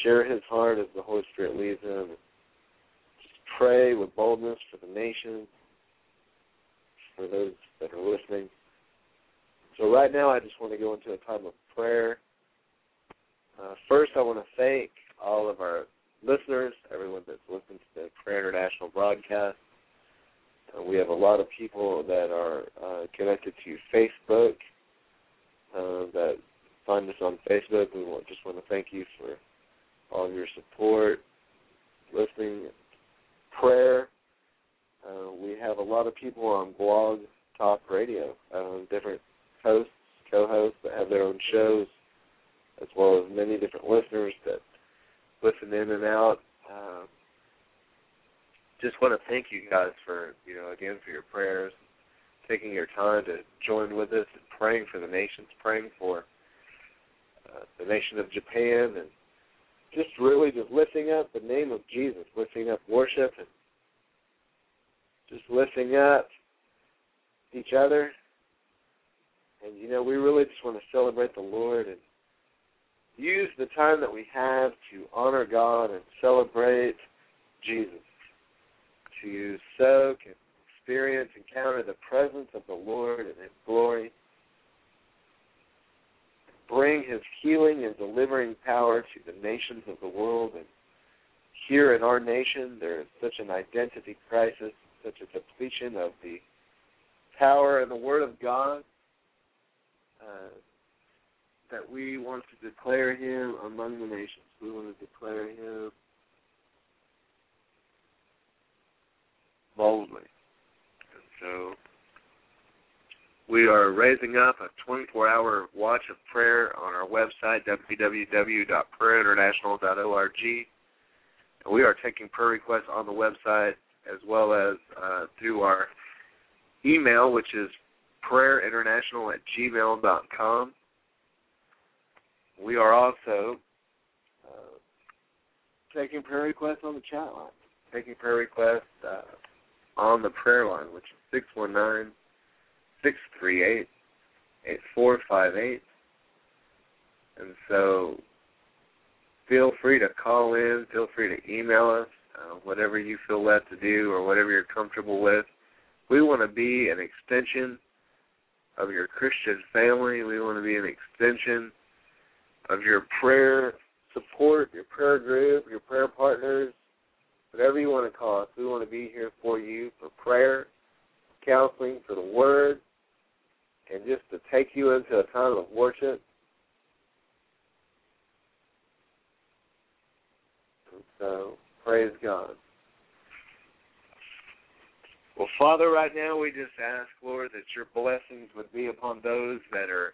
share his heart as the Holy Spirit leads him. Just pray with boldness for the nation, for those that are listening. So right now I just want to go into a time of prayer. Uh, first, I want to thank all of our listeners, everyone that's listened to the Prayer International broadcast. Uh, we have a lot of people that are uh, connected to Facebook uh, that find us on Facebook. We want, just want to thank you for all your support, listening, prayer. Uh, we have a lot of people on Blog Talk Radio, uh, different hosts, co-hosts that have their own shows, as well as many different listeners that listen in and out. Uh, just want to thank you guys for, you know, again for your prayers, taking your time to join with us and praying for the nations, praying for uh, the nation of Japan, and just really just lifting up the name of Jesus, lifting up worship, and just lifting up each other. And you know, we really just want to celebrate the Lord and use the time that we have to honor God and celebrate Jesus, to soak and experience, encounter the presence of the Lord and His glory, bring His healing and delivering power to the nations of the world. And here in our nation, there is such an identity crisis, such a depletion of the power and the Word of God. Uh, that we want to declare him among the nations. We want to declare him boldly. And so we are raising up a 24 hour watch of prayer on our website, www.prayerinternational.org. And we are taking prayer requests on the website as well as uh, through our email, which is prayerinternational at gmail.com. We are also uh, taking prayer requests on the chat line, taking prayer requests uh, on the prayer line, which is 619 638 8458. And so feel free to call in, feel free to email us, uh, whatever you feel led to do or whatever you're comfortable with. We want to be an extension of your Christian family. We want to be an extension of your prayer support, your prayer group, your prayer partners, whatever you want to call us. We want to be here for you for prayer, counseling, for the word, and just to take you into a time of worship. So, praise God. Well, Father, right now we just ask, Lord, that your blessings would be upon those that are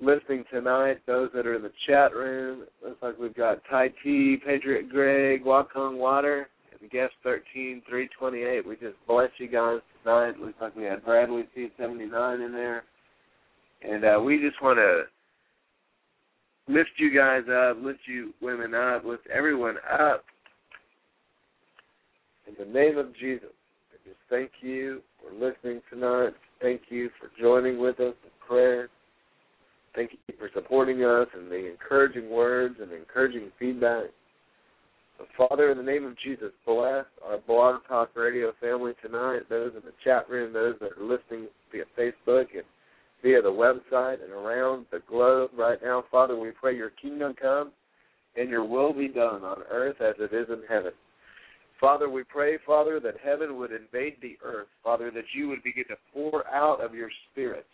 listening tonight, those that are in the chat room. Looks like we've got Tai T, Patriot Greg, Wakong Water, and guest 13328. We just bless you guys tonight. Looks like we had Bradley C79 in there. And uh, we just want to lift you guys up, lift you women up, lift everyone up. In the name of Jesus, Just thank you for listening tonight. Thank you for joining with us in prayer. Thank you for supporting us and the encouraging words and encouraging feedback. So Father, in the name of Jesus, bless our Blog Talk Radio family tonight, those in the chat room, those that are listening via Facebook and via the website and around the globe right now. Father, we pray your kingdom come and your will be done on earth as it is in heaven. Father, we pray, Father, that heaven would invade the earth. Father, that you would begin to pour out of your spirit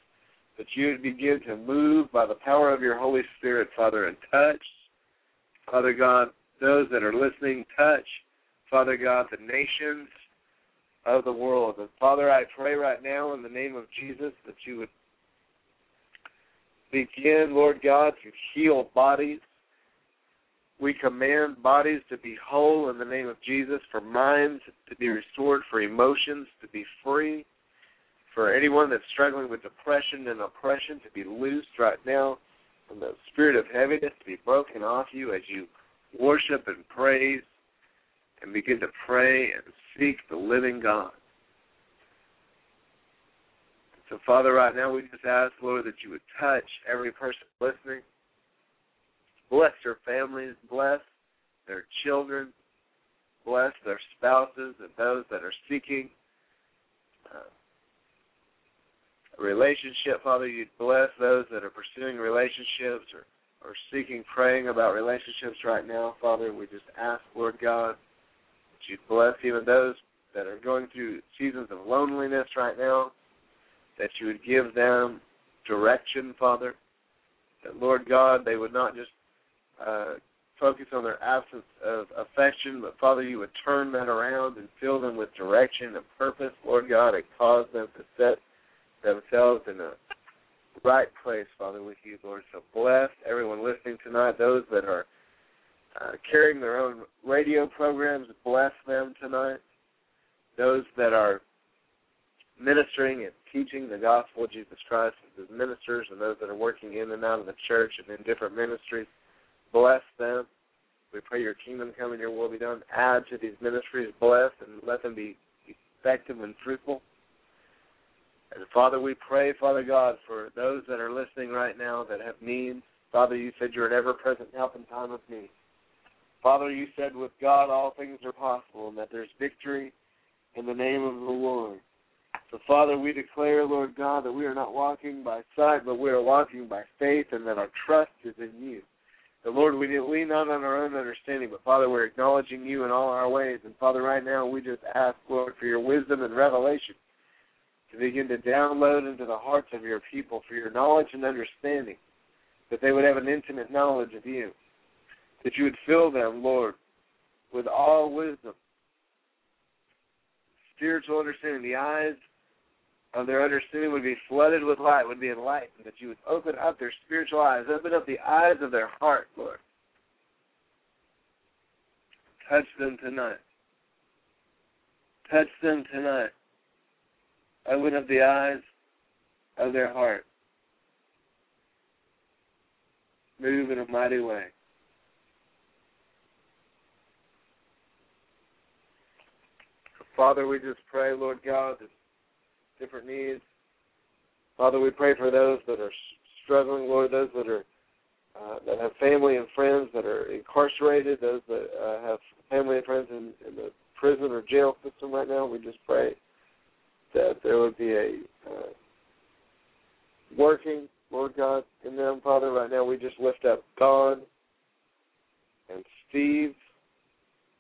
that you would begin to move by the power of your Holy Spirit, Father, and touch, Father God, those that are listening, touch, Father God, the nations of the world. And Father, I pray right now in the name of Jesus that you would begin, Lord God, to heal bodies. We command bodies to be whole in the name of Jesus, for minds to be restored, for emotions to be free, for anyone that's struggling with depression and oppression to be loosed right now, and the spirit of heaviness to be broken off you as you worship and praise and begin to pray and seek the living God. So, Father, right now we just ask, Lord, that you would touch every person listening. Bless their families, bless their children, bless their spouses and those that are seeking uh, a relationship. Father, you'd bless those that are pursuing relationships or, or seeking, praying about relationships right now. Father, we just ask, Lord God, that you'd bless even those that are going through seasons of loneliness right now that you would give them direction, Father. That, Lord God, they would not just uh, focus on their absence of affection, but Father, you would turn that around and fill them with direction and purpose, Lord God, and cause them to set themselves in a right place, Father, with you, Lord. So bless everyone listening tonight, those that are uh, carrying their own radio programs, bless them tonight. Those that are ministering and teaching the gospel of Jesus Christ as ministers and those that are working in and out of the church and in different ministries. Bless them. We pray your kingdom come and your will be done. Add to these ministries, bless, and let them be effective and fruitful. And Father, we pray, Father God, for those that are listening right now that have needs. Father, you said you're an ever present help in time of need. Father, you said with God all things are possible and that there's victory in the name of the Lord. So, Father, we declare, Lord God, that we are not walking by sight, but we are walking by faith, and that our trust is in you. The Lord, we lean not on our own understanding, but Father, we're acknowledging you in all our ways. And Father, right now we just ask, Lord, for your wisdom and revelation to begin to download into the hearts of your people for your knowledge and understanding, that they would have an intimate knowledge of you, that you would fill them, Lord, with all wisdom, spiritual understanding, the eyes of their understanding would be flooded with light, would be enlightened, that you would open up their spiritual eyes, open up the eyes of their heart, Lord. Touch them tonight. Touch them tonight. Open up the eyes of their heart. Move in a mighty way. Father, we just pray, Lord God, that different needs. Father, we pray for those that are struggling, Lord, those that are uh, that have family and friends that are incarcerated, those that uh, have family and friends in, in the prison or jail system right now. We just pray that there would be a uh, working, Lord God, in them, Father. Right now, we just lift up God and Steve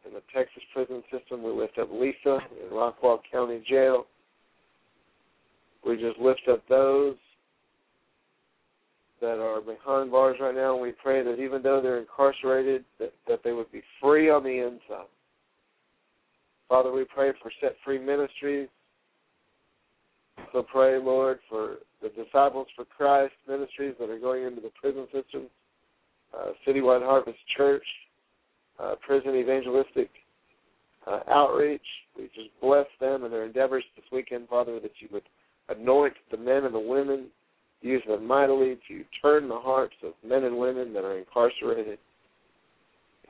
in the Texas prison system. We lift up Lisa in Rockwall County Jail. We just lift up those that are behind bars right now, and we pray that even though they're incarcerated, that, that they would be free on the inside. Father, we pray for set free ministries. So pray, Lord, for the Disciples for Christ ministries that are going into the prison system, uh, Citywide Harvest Church, uh, Prison Evangelistic uh, Outreach. We just bless them and their endeavors this weekend, Father, that you would anoint the men and the women, use them mightily to turn the hearts of men and women that are incarcerated,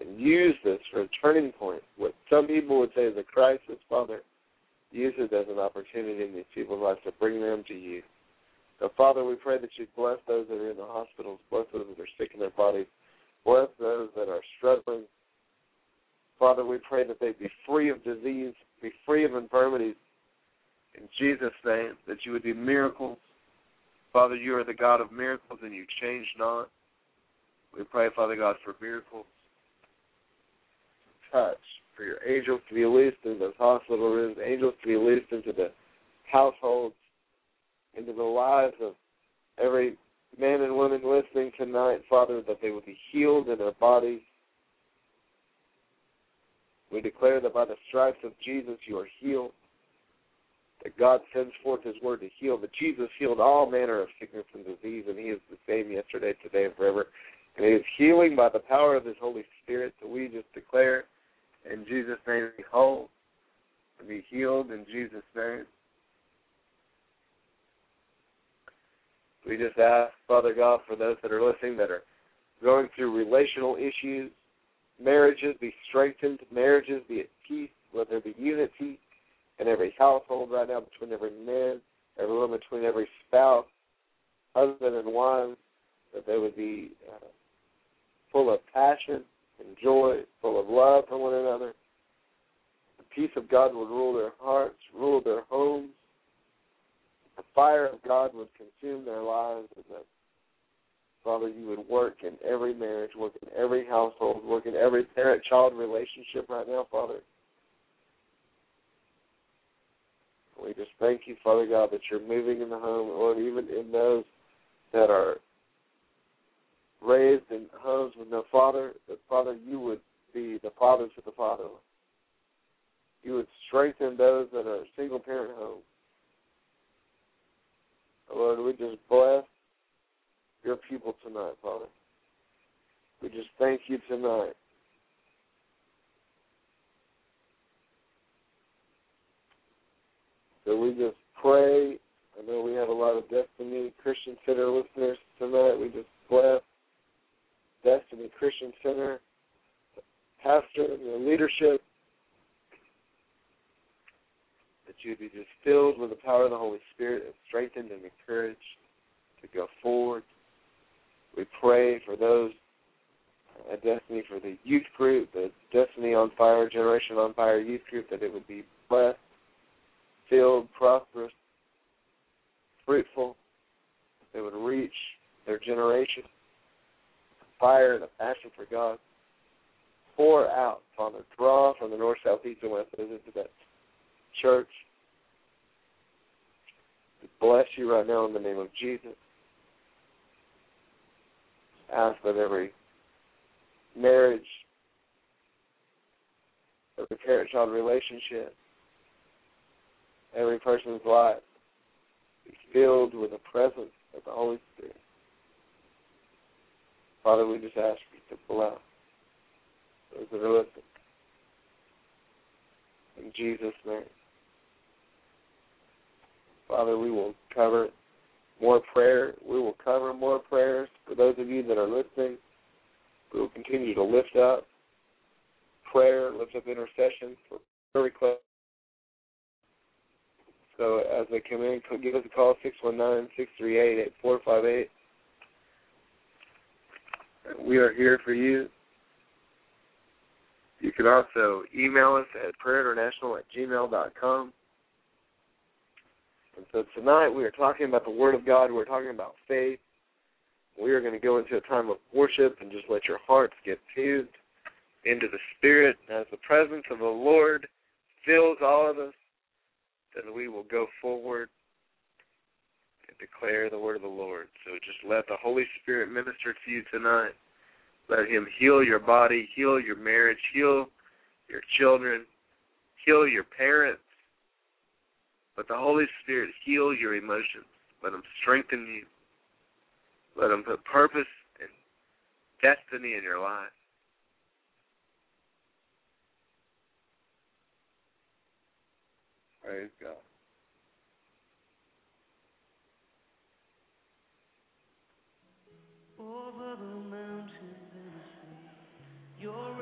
and use this for a turning point. What some people would say is a crisis, Father, use it as an opportunity in these people's lives to bring them to you. So, Father, we pray that you bless those that are in the hospitals, bless those that are sick in their bodies, bless those that are struggling. Father, we pray that they be free of disease, be free of infirmities, in Jesus' name, that you would do miracles. Father, you are the God of miracles and you change not. We pray, Father God, for miracles. Touch, for your angels to be released in those hospital rooms, angels to be released into the households, into the lives of every man and woman listening tonight, Father, that they would be healed in their bodies. We declare that by the stripes of Jesus you are healed. That God sends forth his word to heal. That Jesus healed all manner of sickness and disease, and he is the same yesterday, today, and forever. And he is healing by the power of his Holy Spirit. So we just declare in Jesus' name be whole be healed in Jesus' name. We just ask, Father God, for those that are listening that are going through relational issues, marriages be strengthened, marriages be at peace, let there be unity in every household right now between every man, every woman, between every spouse, husband and wife, that they would be uh, full of passion and joy, full of love for one another. The peace of God would rule their hearts, rule their homes, the fire of God would consume their lives, and that, Father, you would work in every marriage, work in every household, work in every parent child relationship right now, Father. We just thank you, Father God, that you're moving in the home, Lord, even in those that are raised in homes with no father, that, Father, you would be the father to the fatherless. You would strengthen those that are single parent homes. Lord, we just bless your people tonight, Father. We just thank you tonight. So we just pray. I know we have a lot of Destiny Christian Center listeners tonight. We just bless Destiny Christian Center, pastor, and the leadership that you be just filled with the power of the Holy Spirit and strengthened and encouraged to go forward. We pray for those at Destiny for the youth group, the Destiny on Fire, Generation on Fire youth group, that it would be blessed, filled, prosperous, fruitful, they would reach their generation. Fire and a passion for God. Pour out, Father. Draw from the north, south, east, and west into that church. We bless you right now in the name of Jesus. Ask that every marriage, every parent child relationship, every person's life be filled with the presence of the Holy Spirit. Father, we just ask you to bless those that are listening. In Jesus' name. Father, we will cover more prayer. We will cover more prayers for those of you that are listening. We will continue to lift up prayer, lift up intercession for prayer requests. So as they come in, give us a call, 619-638-8458. We are here for you. You can also email us at prayerinternational at gmail.com. And so tonight we are talking about the Word of God. We're talking about faith. We are going to go into a time of worship and just let your hearts get tuned into the Spirit as the presence of the Lord fills all of us. Then we will go forward and declare the word of the Lord. So just let the Holy Spirit minister to you tonight. Let Him heal your body, heal your marriage, heal your children, heal your parents. Let the Holy Spirit heal your emotions. Let Him strengthen you. Let Him put purpose and destiny in your life. Praise God. Over the mountains and the sea, your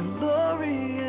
Glory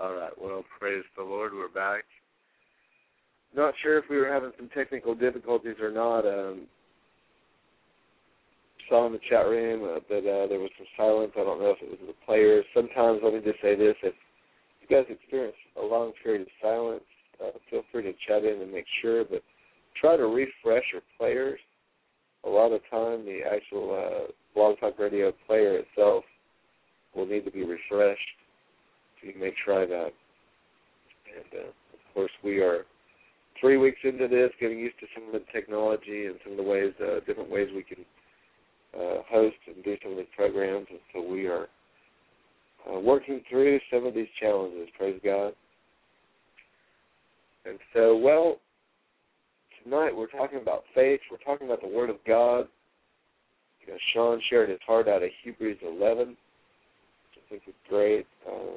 All right. Well, praise the Lord. We're back. Not sure if we were having some technical difficulties or not. Um, saw in the chat room uh, that uh, there was some silence. I don't know if it was the players. Sometimes, let me just say this: if you guys experience a long period of silence, uh, feel free to chat in and make sure. But try to refresh your players. A lot of time, the actual uh, Blog Talk Radio player itself will need to be refreshed. You may try that. And uh, of course, we are three weeks into this, getting used to some of the technology and some of the ways, uh, different ways we can uh, host and do some of these programs. And so we are uh, working through some of these challenges. Praise God. And so, well, tonight we're talking about faith. We're talking about the Word of God. You know, Shaun shared his heart out of Hebrews 11, I think it's great. Um,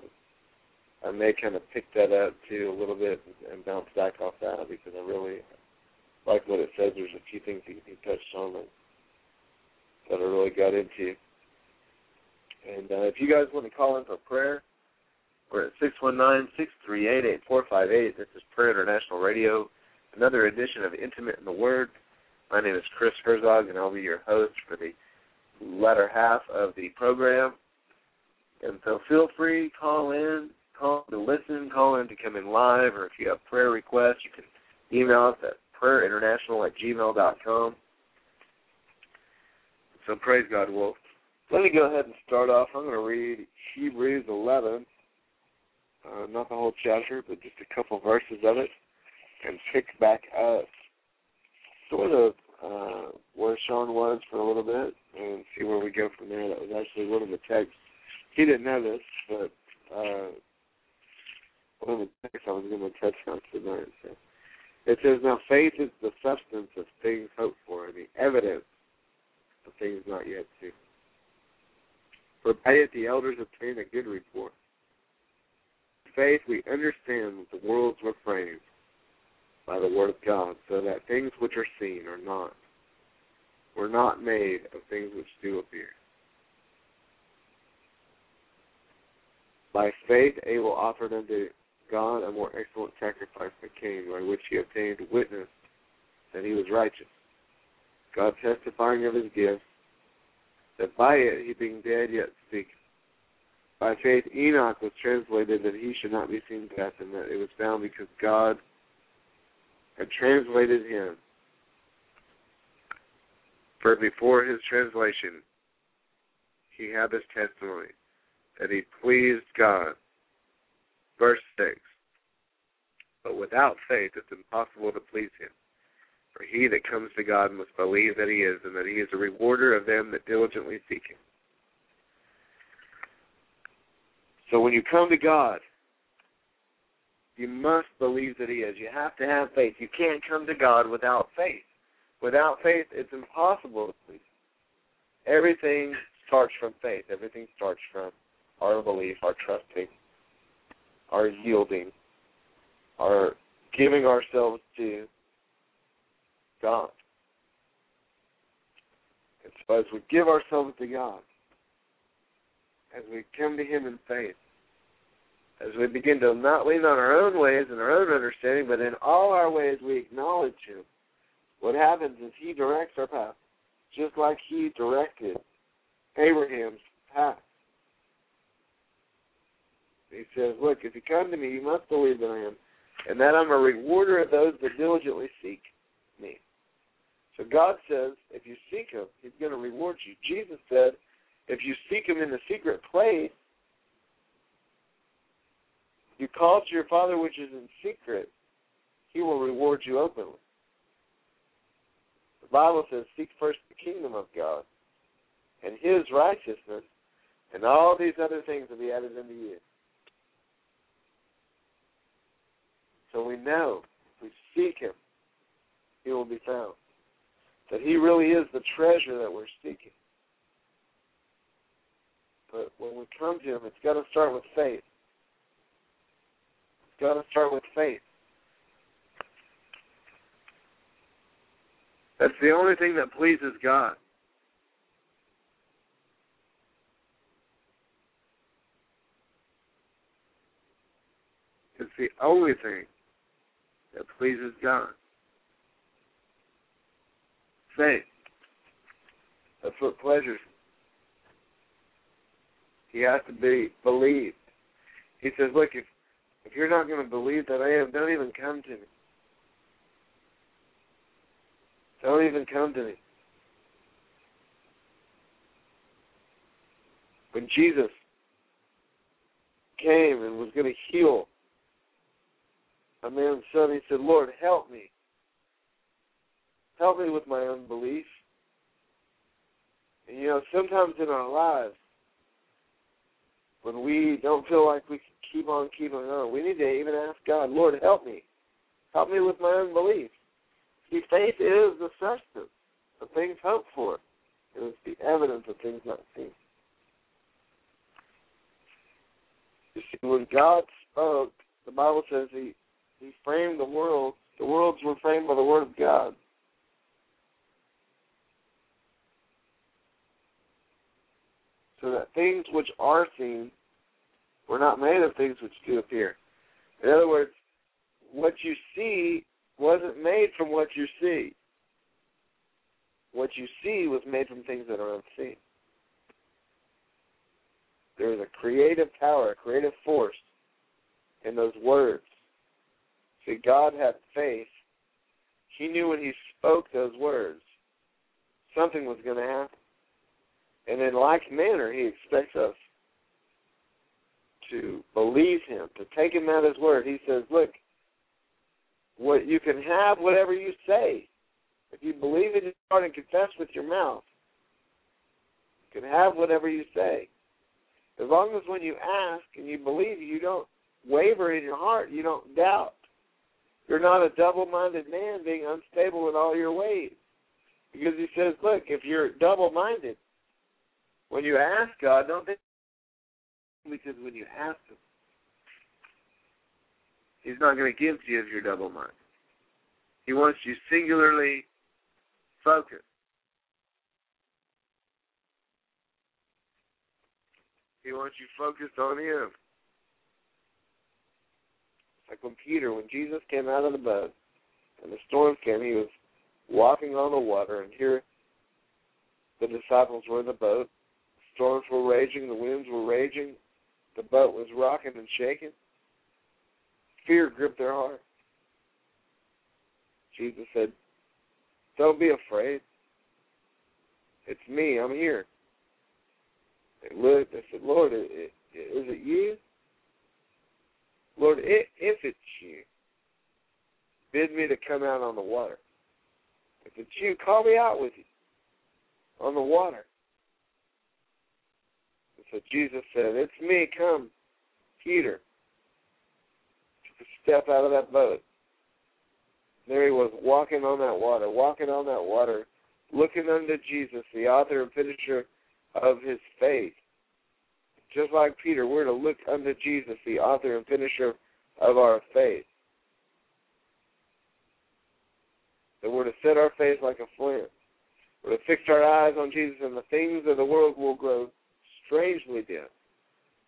I may kind of pick that up too a little bit and bounce back off that because I really like what it says. There's a few things he, he touched on that, that I really got into. And uh, if you guys want to call in for prayer, we're at six one nine six three eight eight four five eight. This is Prayer International Radio, another edition of Intimate in the Word. My name is Chris Herzog, and I'll be your host for the latter half of the program. And so feel free, call in, call to listen, call in to come in live, or if you have prayer requests, you can email us at prayerinternational at gmail.com. So praise God. Well, let me go ahead and start off. I'm going to read Hebrews 11, uh, not the whole chapter, but just a couple verses of it, and pick back up sort of uh, where Shaun was for a little bit and see where we go from there. That was actually one of the texts. He didn't know this, but uh, one of the texts I was going to touch on tonight. So it says, Now faith is the substance of things hoped for, and the evidence of things not yet seen. It the elders obtain a good report. Faith, we understand that the worlds were framed by the word of God, so that things which are seen are not were not made of things which do appear. By faith Abel offered unto God a more excellent sacrifice than Cain, by which he obtained witness that he was righteous. God testifying of his gift, that by it he being dead yet speaketh. By faith Enoch was translated that he should not be seen death, and that it was found because God had translated him. For before his translation, he had this testimony that he pleased God. Verse 6 But without faith it's impossible to please him. For he that comes to God must believe that he is, and that he is a rewarder of them that diligently seek him. So when you come to God, you must believe that He is. You have to have faith. You can't come to God without faith. Without faith, it's impossible to please. him. Everything starts from faith. Everything starts from our belief, our trusting, our yielding, are giving ourselves to God. And so as we give ourselves to God, as we come to Him in faith, as we begin to not lean on our own ways and our own understanding, but in all our ways we acknowledge Him, what happens is He directs our path, just like He directed Abraham's path. He says, Look, if you come to me, you must believe that I am, and that I'm a rewarder of those that diligently seek me. So God says, if you seek Him, He's going to reward you. Jesus said, if you seek Him in the secret place, you call to your Father which is in secret, He will reward you openly. The Bible says, Seek first the kingdom of God and His righteousness, and all these other things will be added unto you. So we know if we seek Him, He will be found. That He really is the treasure that we're seeking. But when we come to Him, it's got to start with faith It's got to start with faith. That's the only thing that pleases God. It's the only thing that pleases God. Faith. That's what pleasures. He has to be believed. He says, look, if if you're not going to believe that I am, don't even come to me. Don't even come to me. When Jesus came and was going to heal a man son, he said, Lord, help me. Help me with my unbelief. And you know, sometimes in our lives, when we don't feel like we can keep on keeping on. We need to even ask God, Lord, help me. Help me with my unbelief. See, faith is the substance of things hoped for. It is the evidence of things not seen. You see, when God spoke, the Bible says He He framed the world. The worlds were framed by the Word of God. So that things which are seen we're not made of things which do appear. In other words, what you see wasn't made from what you see. what you see was made from things that are unseen. There is a creative power, a creative force in those words. See, God had faith. He knew when He spoke those words, something was going to happen. And in like manner, He expects us to believe Him, to take Him at His word. He says, "Look, what you can have whatever you say. If you believe in your heart and confess with your mouth, you can have whatever you say. As long as when you ask and you believe, you don't waver in your heart, you don't doubt. You're not a double minded man being unstable in all your ways. Because he says, look, if you're double minded, when you ask God, don't think because when you ask him, he's not going to give to you if you're double minded. He wants you singularly focused. He wants you focused on him. When Peter, when Jesus came out of the boat and the storm came, he was walking on the water, and here the disciples were in the boat. Storms were raging, the winds were raging, the boat was rocking and shaking. Fear gripped their heart. Jesus said, Don't be afraid. It's me. I'm here. They looked. They said, Lord, is it you? Lord, if it's you, bid me to come out on the water. If it's you, call me out with you on the water. And so Jesus said, It's me, come. Peter step out of that boat. There he was walking on that water, walking on that water, looking unto Jesus, the author and finisher of his faith. Just like Peter, we're to look unto Jesus, the author and finisher of our faith. That we're to set our face like a flint. We're to fix our eyes on Jesus, and the things of the world will grow strangely dim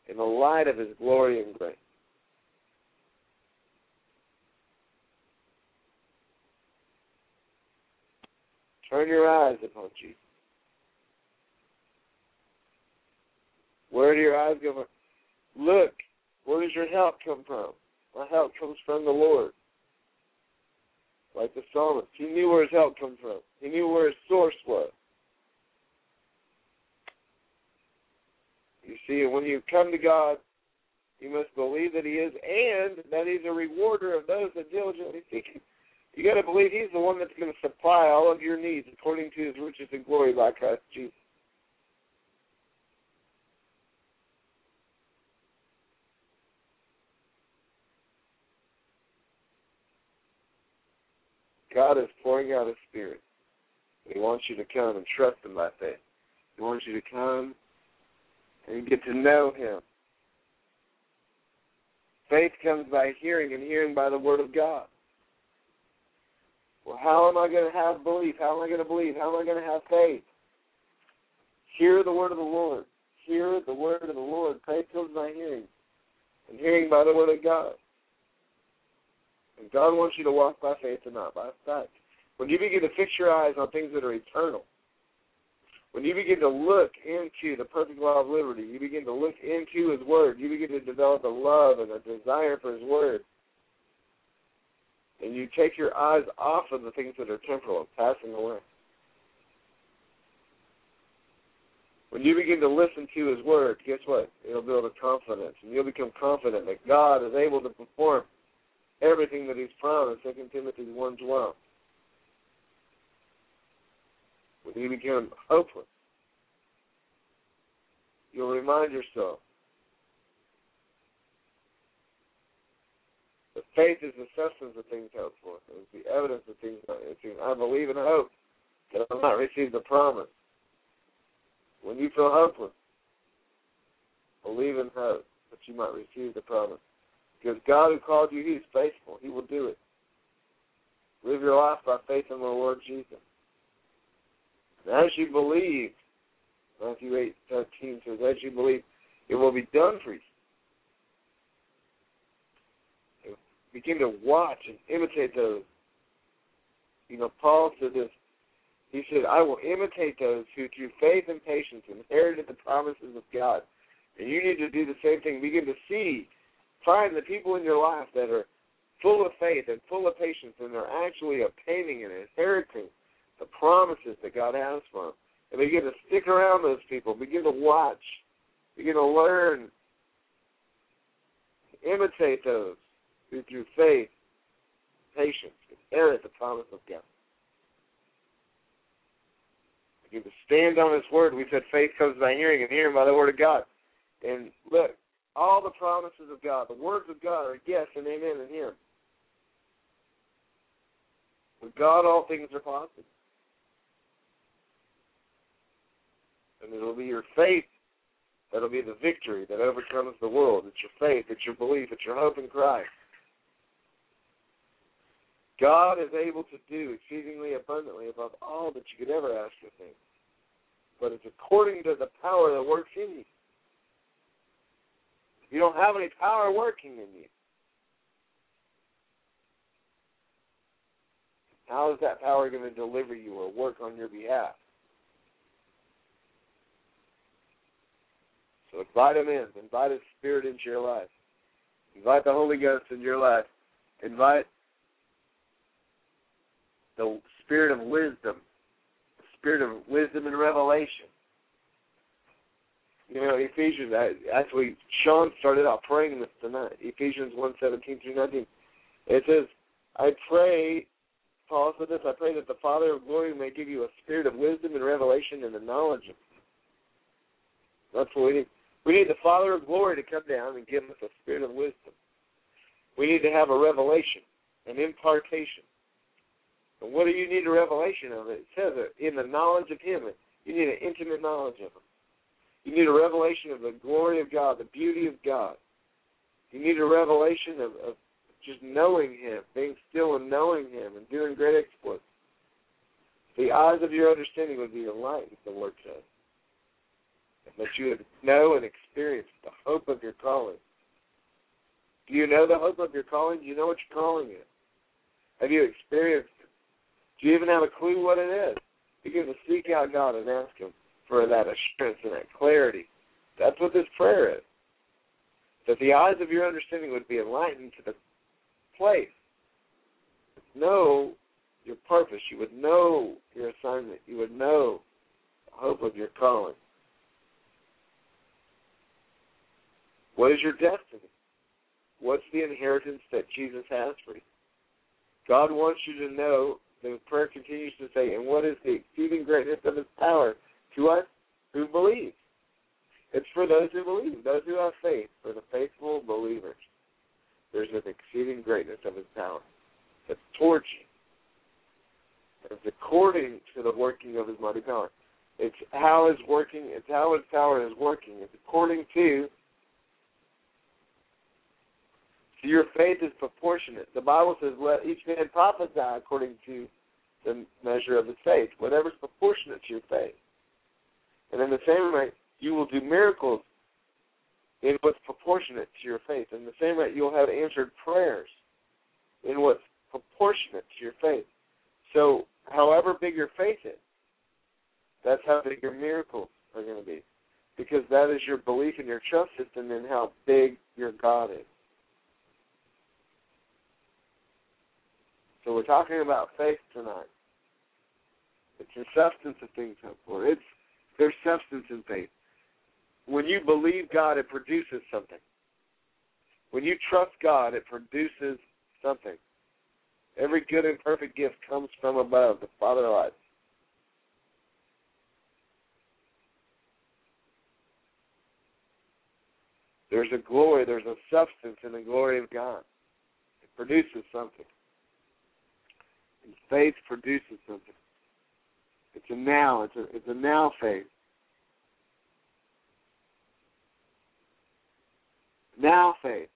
in the light of his glory and grace. Turn your eyes upon Jesus. Where do your eyes go? Look, where does your help come from? My help comes from the Lord. Like the psalmist. He knew where his help came from. He knew where his source was. You see, when you come to God, you must believe that He is and that He's a rewarder of those that diligently seek Him. You got to believe He's the one that's going to supply all of your needs according to His riches and glory by Christ Jesus. God is pouring out His Spirit. He wants you to come and trust Him by faith. He wants you to come and get to know Him. Faith comes by hearing, and hearing by the Word of God. Well, how am I going to have belief? How am I going to believe? How am I going to have faith? Hear the Word of the Lord. Hear the Word of the Lord. Faith comes by hearing, and hearing by the Word of God. And God wants you to walk by faith and not by sight. When you begin to fix your eyes on things that are eternal, when you begin to look into the perfect law of liberty, you begin to look into His Word, you begin to develop a love and a desire for His Word. And you take your eyes off of the things that are temporal and passing away. When you begin to listen to His Word, guess what? It'll build a confidence, and you'll become confident that God is able to perform everything that He's promised. Second Timothy one twelve. When you become hopeless, you'll remind yourself that faith is the substance of things hoped for. It's the evidence of things not seen. I believe and hope that I will not receive the promise. When you feel hopeless, believe and hope that you might receive the promise. Because God who called you, He is faithful. He will do it. Live your life by faith in the Lord Jesus. And as you believe, Matthew eight thirteen says, as you believe, it will be done for you. Begin to watch and imitate those. You know, Paul said this He said, I will imitate those who through faith and patience inherited the promises of God. And you need to do the same thing. Begin to see, find the people in your life that are full of faith and full of patience and they're actually obtaining and inheriting the promises that God has for them. And begin to stick around those people. Begin to watch. Begin to learn. Imitate those who through faith, patience, inherit the promise of God. Begin to stand on His word. We said faith comes by hearing, and hearing by the word of God. And look, all the promises of God, the words of God are yes and amen in Him. With God, all things are possible. And it'll be your faith that'll be the victory that overcomes the world. It's your faith, it's your belief, it's your hope in Christ. God is able to do exceedingly abundantly above all that you could ever ask or think. But it's according to the power that works in you. You don't have any power working in you. How is that power going to deliver you or work on your behalf? So invite him in. Invite his spirit into your life. Invite the Holy Ghost into your life. Invite the spirit of wisdom, the spirit of wisdom and revelation. You know, Ephesians, actually, Shaun started out praying this tonight. Ephesians 1 17 through 19. It says, I pray, Paul said this, I pray that the Father of glory may give you a spirit of wisdom and revelation and the knowledge of That's what we need. We need the Father of glory to come down and give us a spirit of wisdom. We need to have a revelation, an impartation. And what do you need a revelation of? It says it in the knowledge of Him. You need an intimate knowledge of Him. You need a revelation of the glory of God, the beauty of God. You need a revelation of, of just knowing Him, being still and knowing Him, and doing great exploits. The eyes of your understanding would be enlightened, the Word says. And that you would know and experience the hope of your calling. Do you know the hope of your calling? Do you know what your calling is? Have you experienced it? Do you even have a clue what it is? Begin to seek out God and ask Him for that assurance and that clarity. That's what this prayer is. That the eyes of your understanding would be enlightened to the place. Know your purpose. You would know your assignment. You would know the hope of your calling. What is your destiny? What's the inheritance that Jesus has for you? God wants you to know, the prayer continues to say, and what is the exceeding greatness of his power to us who believe. It's for those who believe, those who have faith, for the faithful believers. There's an exceeding greatness of his power. It's towards you. It's according to the working of his mighty power. It's how his working, it's how his power is working. It's according to so your faith is proportionate. The Bible says, let each man prophesy according to the measure of his faith, whatever's proportionate to your faith. And in the same way, you will do miracles in what's proportionate to your faith. In the same way, you'll have answered prayers in what's proportionate to your faith. So, however big your faith is, that's how big your miracles are going to be. Because that is your belief and your trust system in how big your God is. So we're talking about faith tonight. It's the substance of things hoped for. It's there's substance in faith. When you believe God, it produces something. When you trust God, it produces something. Every good and perfect gift comes from above, the Father of lights. There's a glory, there's a substance in the glory of God. It produces something. And faith produces something. It's a now. It's a it's a now faith. Now faith.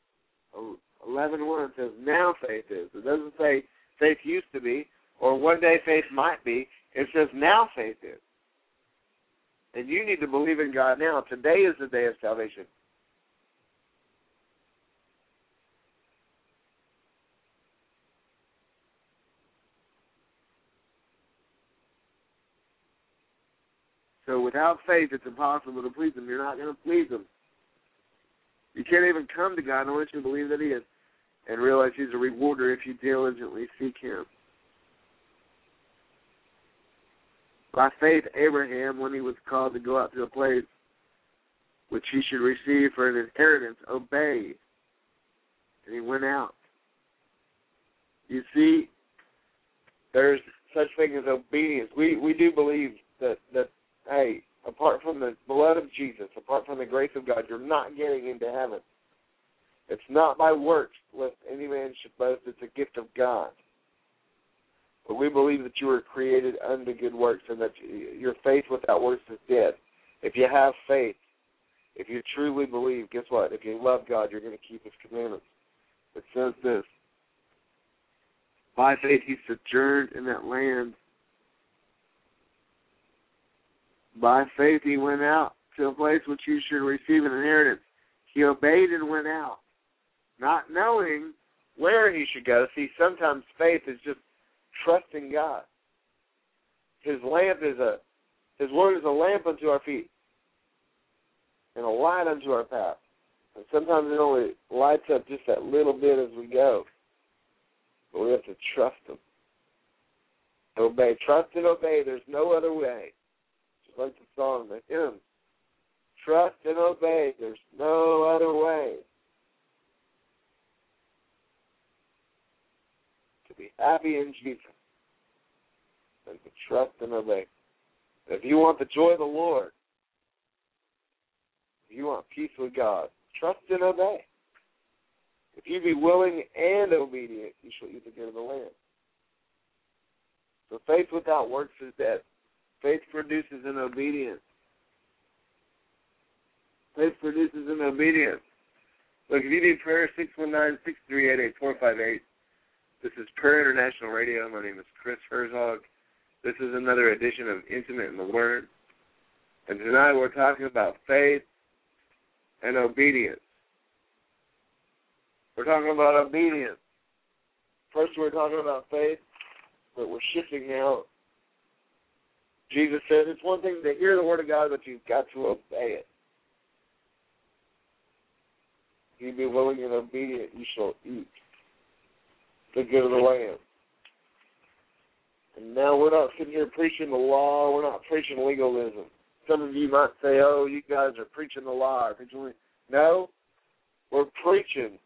Eleven one says now faith is. It doesn't say faith used to be or one day faith might be. It says now faith is. And you need to believe in God now. Today is the day of salvation. Without faith, it's impossible to please Him. You're not going to please Him. You can't even come to God unless you believe that He is and realize He's a rewarder if you diligently seek Him. By faith, Abraham, when he was called to go out to a place which he should receive for an inheritance, obeyed. And he went out. You see, there's such thing as obedience. We we do believe that that hey, apart from the blood of Jesus, apart from the grace of God, you're not getting into heaven. It's not by works, lest any man should boast. It's a gift of God. But we believe that you were created unto good works, and that your faith without works is dead. If you have faith, if you truly believe, guess what? If you love God, you're going to keep His commandments. It says this By faith he sojourned in that land. By faith he went out to a place which you should receive an inheritance. He obeyed and went out, not knowing where he should go. See, sometimes faith is just trusting God. His lamp is a his word is a lamp unto our feet and a light unto our path. And sometimes it only lights up just that little bit as we go. But we have to trust Him. Obey. Trust and obey. There's no other way. Like the song, the hymn. Trust and obey. There's no other way. To be happy in Jesus and to trust and obey. If you want the joy of the Lord, if you want peace with God, trust and obey. If you be willing and obedient, you shall eat the good of the land. So faith without works is dead. Faith produces an obedience. Faith produces an obedience. Look, if you need prayer, 619-638-8458. This is Prayer International Radio. My name is Chris Herzog. This is another edition of Intimate in the Word. And tonight we're talking about faith and obedience. We're talking about obedience. First, we're talking about faith, but we're shifting now. Jesus says it's one thing to hear the word of God, but you've got to obey it. If you be willing and obedient, you shall eat the good of the land. And now we're not sitting here preaching the law. We're not preaching legalism. Some of you might say, "Oh, you guys are preaching the law." No, we're preaching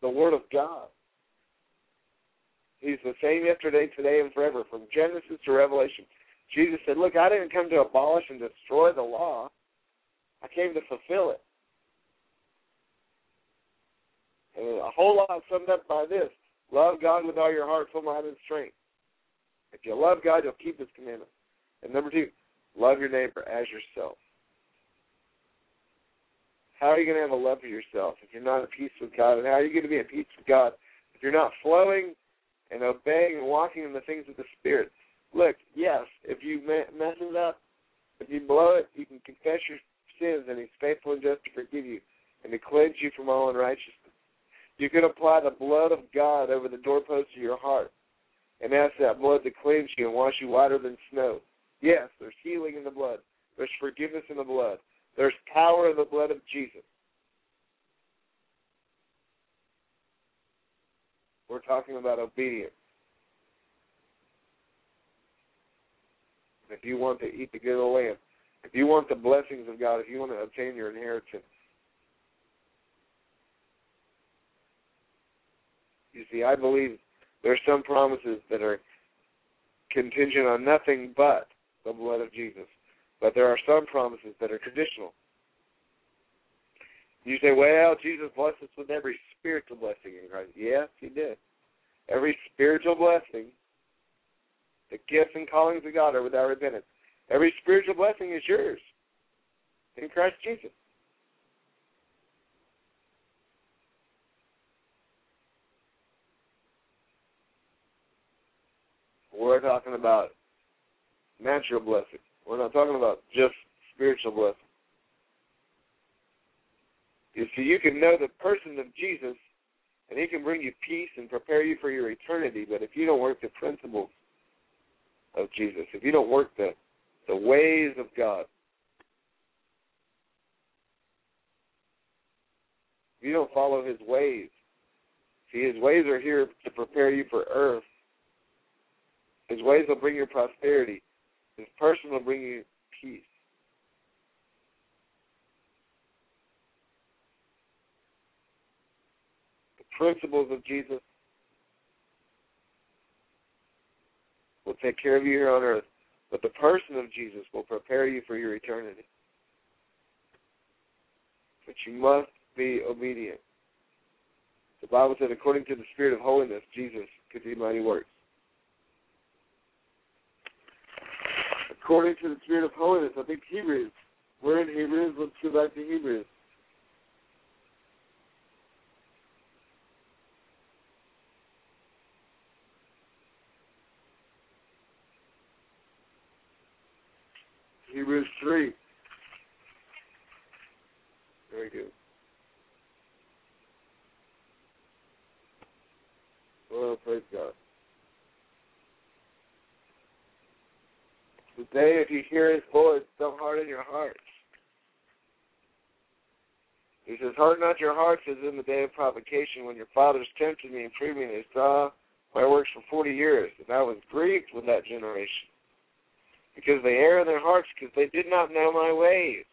the Word of God. He's the same yesterday, today, and forever, from Genesis to Revelation. Jesus said, Look, I didn't come to abolish and destroy the law, I came to fulfill it. And a whole lot summed up by this love God with all your heart, soul, mind, and strength. If you love God, you'll keep His commandments. And number two, love your neighbor as yourself. How are you going to have a love for yourself if you're not at peace with God? And how are you going to be at peace with God if you're not flowing and obeying and walking in the things of the Spirit? Look, yes, if you mess it up, if you blow it, you can confess your sins, and He's faithful and just to forgive you and to cleanse you from all unrighteousness. You can apply the blood of God over the doorposts of your heart and ask that blood to cleanse you and wash you whiter than snow. Yes, there's healing in the blood. There's forgiveness in the blood. There's power in the blood of Jesus. We're talking about obedience. If you want to eat the good the land, if you want the blessings of God, if you want to obtain your inheritance, you see, I believe there are some promises that are contingent on nothing but the blood of Jesus. But there are some promises that are conditional. You say, well, Jesus blessed us with every spiritual blessing in Christ. Yes, he did. Every spiritual blessing, the gifts and callings of God are without repentance. Every spiritual blessing is yours in Christ Jesus. We're talking about natural blessing. We're not talking about just spiritual blessing. You see, you can know the person of Jesus, and he can bring you peace and prepare you for your eternity. But if you don't work the principles of Jesus, if you don't work the the ways of God. If you don't follow his ways, see, his ways are here to prepare you for earth. His ways will bring you prosperity. His person will bring you peace. The principles of Jesus will take care of you here on earth, but the person of Jesus will prepare you for your eternity. But you must be obedient. The Bible said, according to the Spirit of holiness, Jesus could do mighty works. According to the Spirit of holiness, I think Hebrews. We're in Hebrews. Let's go back to Hebrews. 3. Very good. Well, praise God. Today, if you hear his voice, don't harden your hearts. He says, Harden not your hearts as in the day of provocation when your fathers tempted me and proved me. They saw my works for forty years, and I was grieved with that generation. Because they err in their hearts, because they did not know my ways.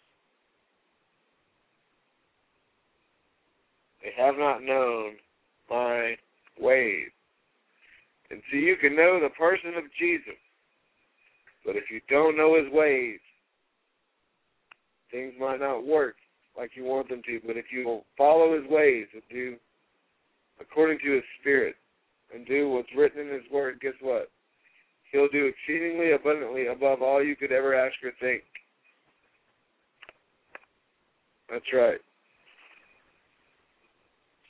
They have not known my ways. And so you can know the person of Jesus. But if you don't know his ways, things might not work like you want them to. But if you will follow his ways and do according to his spirit and do what's written in his word, guess what? He'll do exceedingly abundantly above all you could ever ask or think. That's right.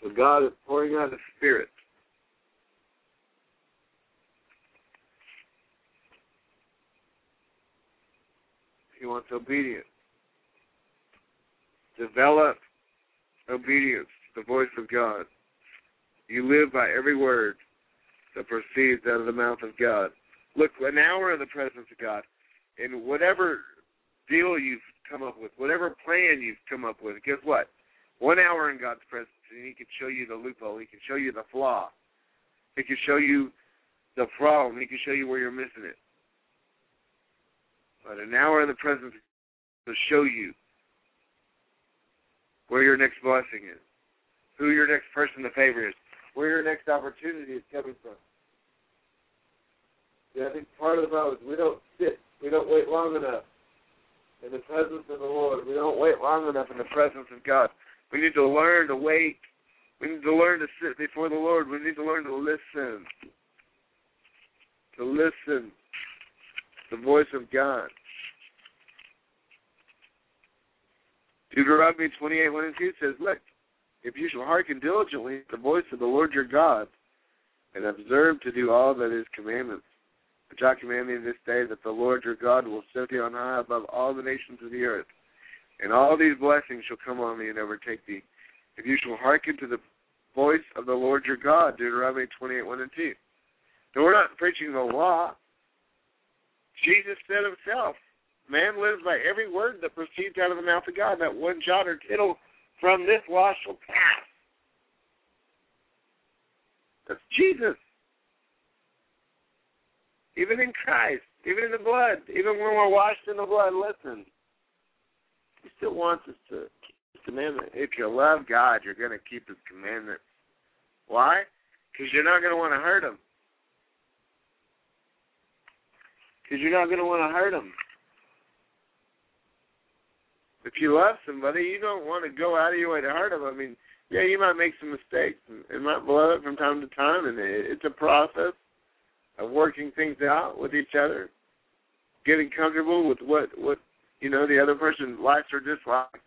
So God is pouring out His Spirit. He wants obedience. Develop obedience to the voice of God. You live by every word that proceeds out of the mouth of God. Look, an hour in the presence of God, and whatever deal you've come up with, whatever plan you've come up with, guess what? One hour in God's presence, and He can show you the loophole. He can show you the flaw. He can show you the problem. He can show you where you're missing it. But an hour in the presence will show you where your next blessing is, who your next person to favor is, where your next opportunity is coming from. I think part of the problem is we don't sit, we don't wait long enough in the presence of the Lord. We don't wait long enough in the presence of God. We need to learn to wait. We need to learn to sit before the Lord. We need to learn to listen. To listen to the voice of God. Deuteronomy 28, 1 and 2 says, Look, if you shall hearken diligently to the voice of the Lord your God, and observe to do all that is commandments, I command thee this day, that the Lord your God will set thee on high above all the nations of the earth. And all these blessings shall come on thee and overtake thee, if you shall hearken to the voice of the Lord your God. Deuteronomy 28, 1 and 2. Now, we're not preaching the law. Jesus said himself, Man lives by every word that proceeds out of the mouth of God. That one jot or tittle from this law shall pass. That's Jesus. Even in Christ, even in the blood, even when we're washed in the blood, listen. He still wants us to keep his commandment. If you love God, you're going to keep his commandments. Why? Because you're not going to want to hurt him. Because you're not going to want to hurt him. If you love somebody, you don't want to go out of your way to hurt them. I mean, yeah, you might make some mistakes. And it might blow up from time to time, and it's a process of working things out with each other, getting comfortable with what what you know the other person likes or dislikes.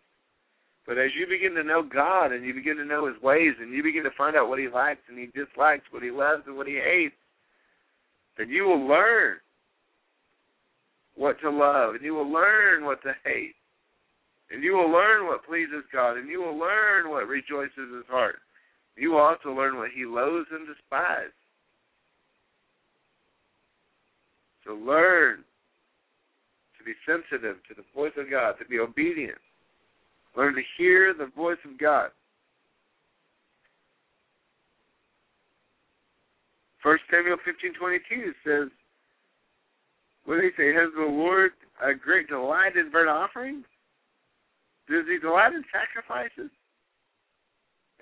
But as you begin to know God and you begin to know His ways and you begin to find out what He likes and He dislikes, what He loves and what He hates, then you will learn what to love and you will learn what to hate. And you will learn what pleases God, and you will learn what rejoices his heart. You will also learn what he loathes and despises. So learn to be sensitive to the voice of God, to be obedient. Learn to hear the voice of God. First Samuel fifteen twenty two says, "What did he say? Has the Lord a great delight in burnt offerings? Does He delight in sacrifices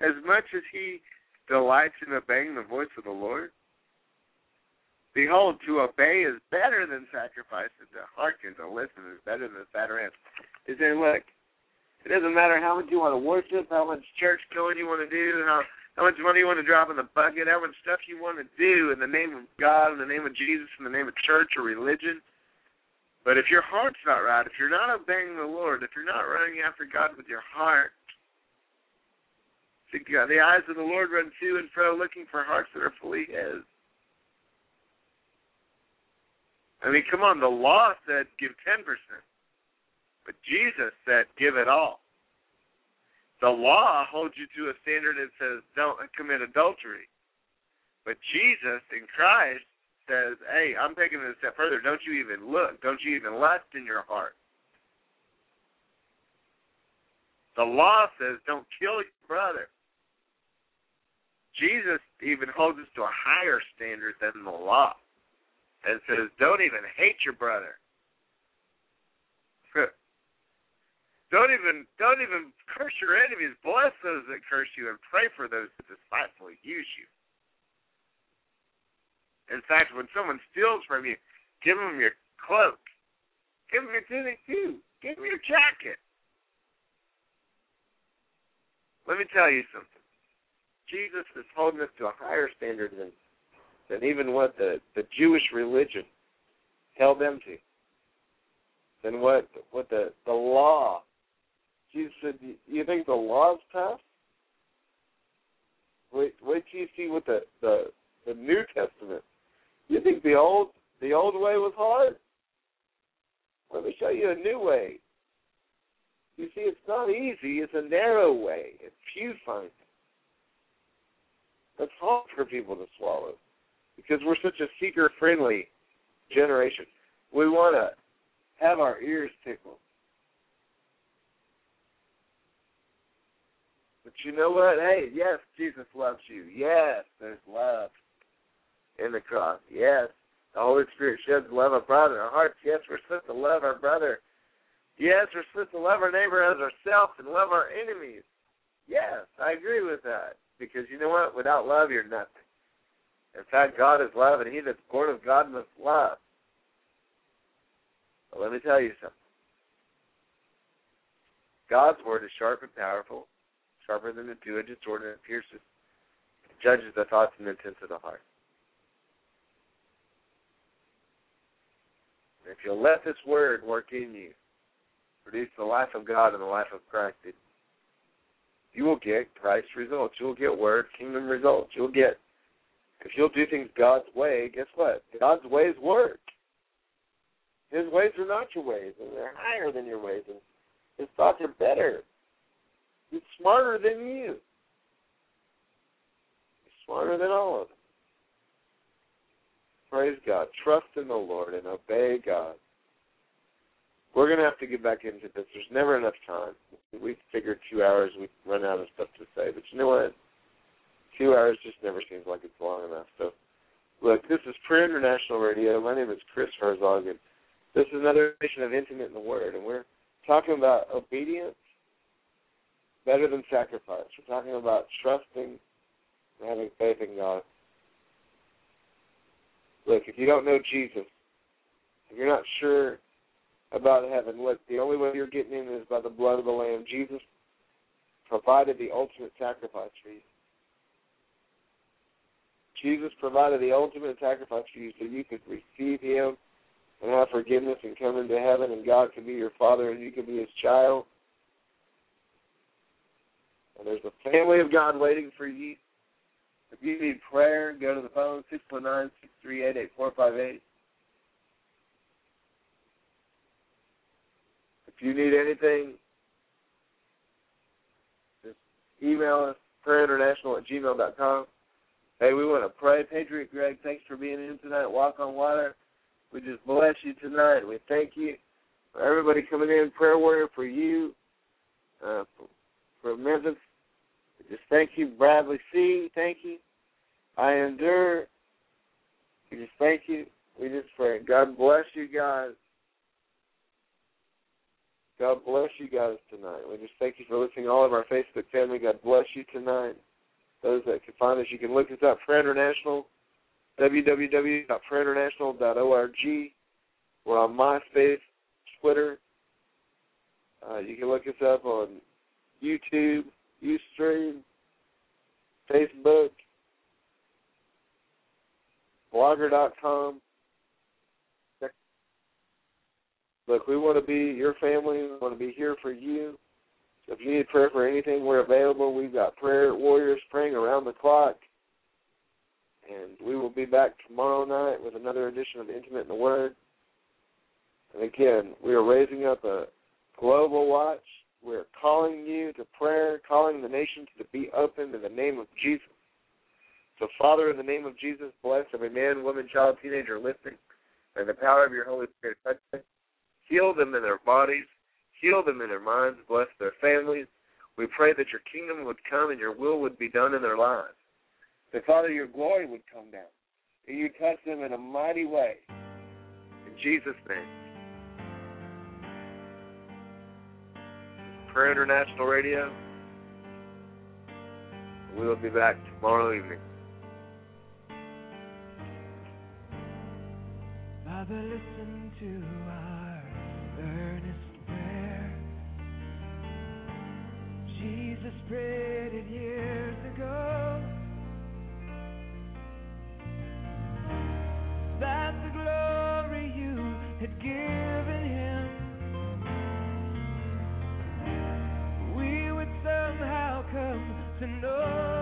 as much as He delights in obeying the voice of the Lord?" Behold, to obey is better than sacrifice, and to hearken to listen is better than rams. He said, look, it doesn't matter how much you want to worship, how much church going you want to do, how how much money you want to drop in the bucket, how much stuff you want to do in the name of God, in the name of Jesus, in the name of church or religion. But if your heart's not right, if you're not obeying the Lord, if you're not running after God with your heart, the eyes of the Lord run to and fro looking for hearts that are fully His. I mean, come on, the law said give 10%, but Jesus said give it all. The law holds you to a standard that says don't commit adultery. But Jesus in Christ says, hey, I'm taking it a step further. Don't you even look. Don't you even lust in your heart. The law says don't kill your brother. Jesus even holds us to a higher standard than the law and says, "Don't even hate your brother. <laughs> don't even don't even curse your enemies. Bless those that curse you, and pray for those that despitefully use you." In fact, when someone steals from you, give them your cloak, give them your tunic too, give them your jacket. Let me tell you something. Jesus is holding us to a higher standard than than even what the, the Jewish religion held them to, than what what the the law. Jesus said, "You think the law's tough? Wait, wait till you see what the the the New Testament. You think the old the old way was hard? Let me show you a new way. You see, it's not easy. It's a narrow way. It's few find it. That's hard for people to swallow because we're such a seeker friendly generation. We want to have our ears tickled. But you know what? Hey, yes, Jesus loves you. Yes, there's love in the cross. Yes, the Holy Spirit sheds love abroad in our hearts. Yes, we're supposed to love our brother. Yes, we're supposed to love our neighbor as ourselves and love our enemies. Yes, I agree with that. Because you know what? Without love, you're nothing. In fact, God is love, and he that's born of God must love. But let me tell you something. God's word is sharp and powerful, sharper than a two-edged sword, and it pierces, judges the thoughts and intents of the heart. And if you'll let this word work in you, produce the life of God and the life of Christ, it, you will get Christ results. You'll get word, kingdom results. You'll get if you'll do things God's way, guess what? God's ways work. His ways are not your ways, and they're higher than your ways, and his thoughts are better. He's smarter than you. He's smarter than all of them. Praise God. Trust in the Lord and obey God. We're going to have to get back into this. There's never enough time. We figured two hours, we'd run out of stuff to say. But you know what? Two hours just never seems like it's long enough. So, look, this is Prayer International Radio. My name is Chris Herzog, and this is another edition of Intimate in the Word, and we're talking about obedience better than sacrifice. We're talking about trusting and having faith in God. Look, if you don't know Jesus, if you're not sure about heaven, look, the only way you're getting in is by the blood of the Lamb. Jesus provided the ultimate sacrifice for you. Jesus provided the ultimate sacrifice for you so you could receive Him and have forgiveness and come into heaven, and God can be your Father and you can be His child. And there's a family of God waiting for you. If you need prayer, go to the phone six one nine six three eight eight four five eight. If you need anything, just email us prayerinternational at gmail dot com. Hey, we want to pray. Patriot Greg, thanks for being in tonight. Walk on water. We just bless you tonight. We thank you For everybody coming in, prayer warrior for you, uh, for, for Memphis. Just thank you, Bradley C. Thank you. I endure. We just thank you. We just pray. God bless you guys. God bless you guys tonight. We just thank you for listening. All of our Facebook family, God bless you tonight. Those that can find us, you can look us up. Prayer International, www.prayerinternational.org. We're on MySpace, Twitter. Uh, you can look us up on YouTube, Ustream, Facebook, Blogger.com. Look, we want to be your family. We want to be here for you. If you need prayer for anything, we're available. We've got prayer warriors praying around the clock. And we will be back tomorrow night with another edition of Intimate in the Word. And again, we are raising up a global watch. We're calling you to prayer, calling the nations to be open in the name of Jesus. So, Father, in the name of Jesus, bless every man, woman, child, teenager listening. And the power of your Holy Spirit touch them. Heal them in their bodies. Heal them in their minds. Bless their families. We pray that your kingdom would come and your will would be done in their lives. That, Father, your glory would come down. And you touch them in a mighty way. In Jesus' name. Prayer International Radio. We will be back tomorrow evening. Father, listen to our Jesus prayed it years ago. That the glory you had given him, we would somehow come to know.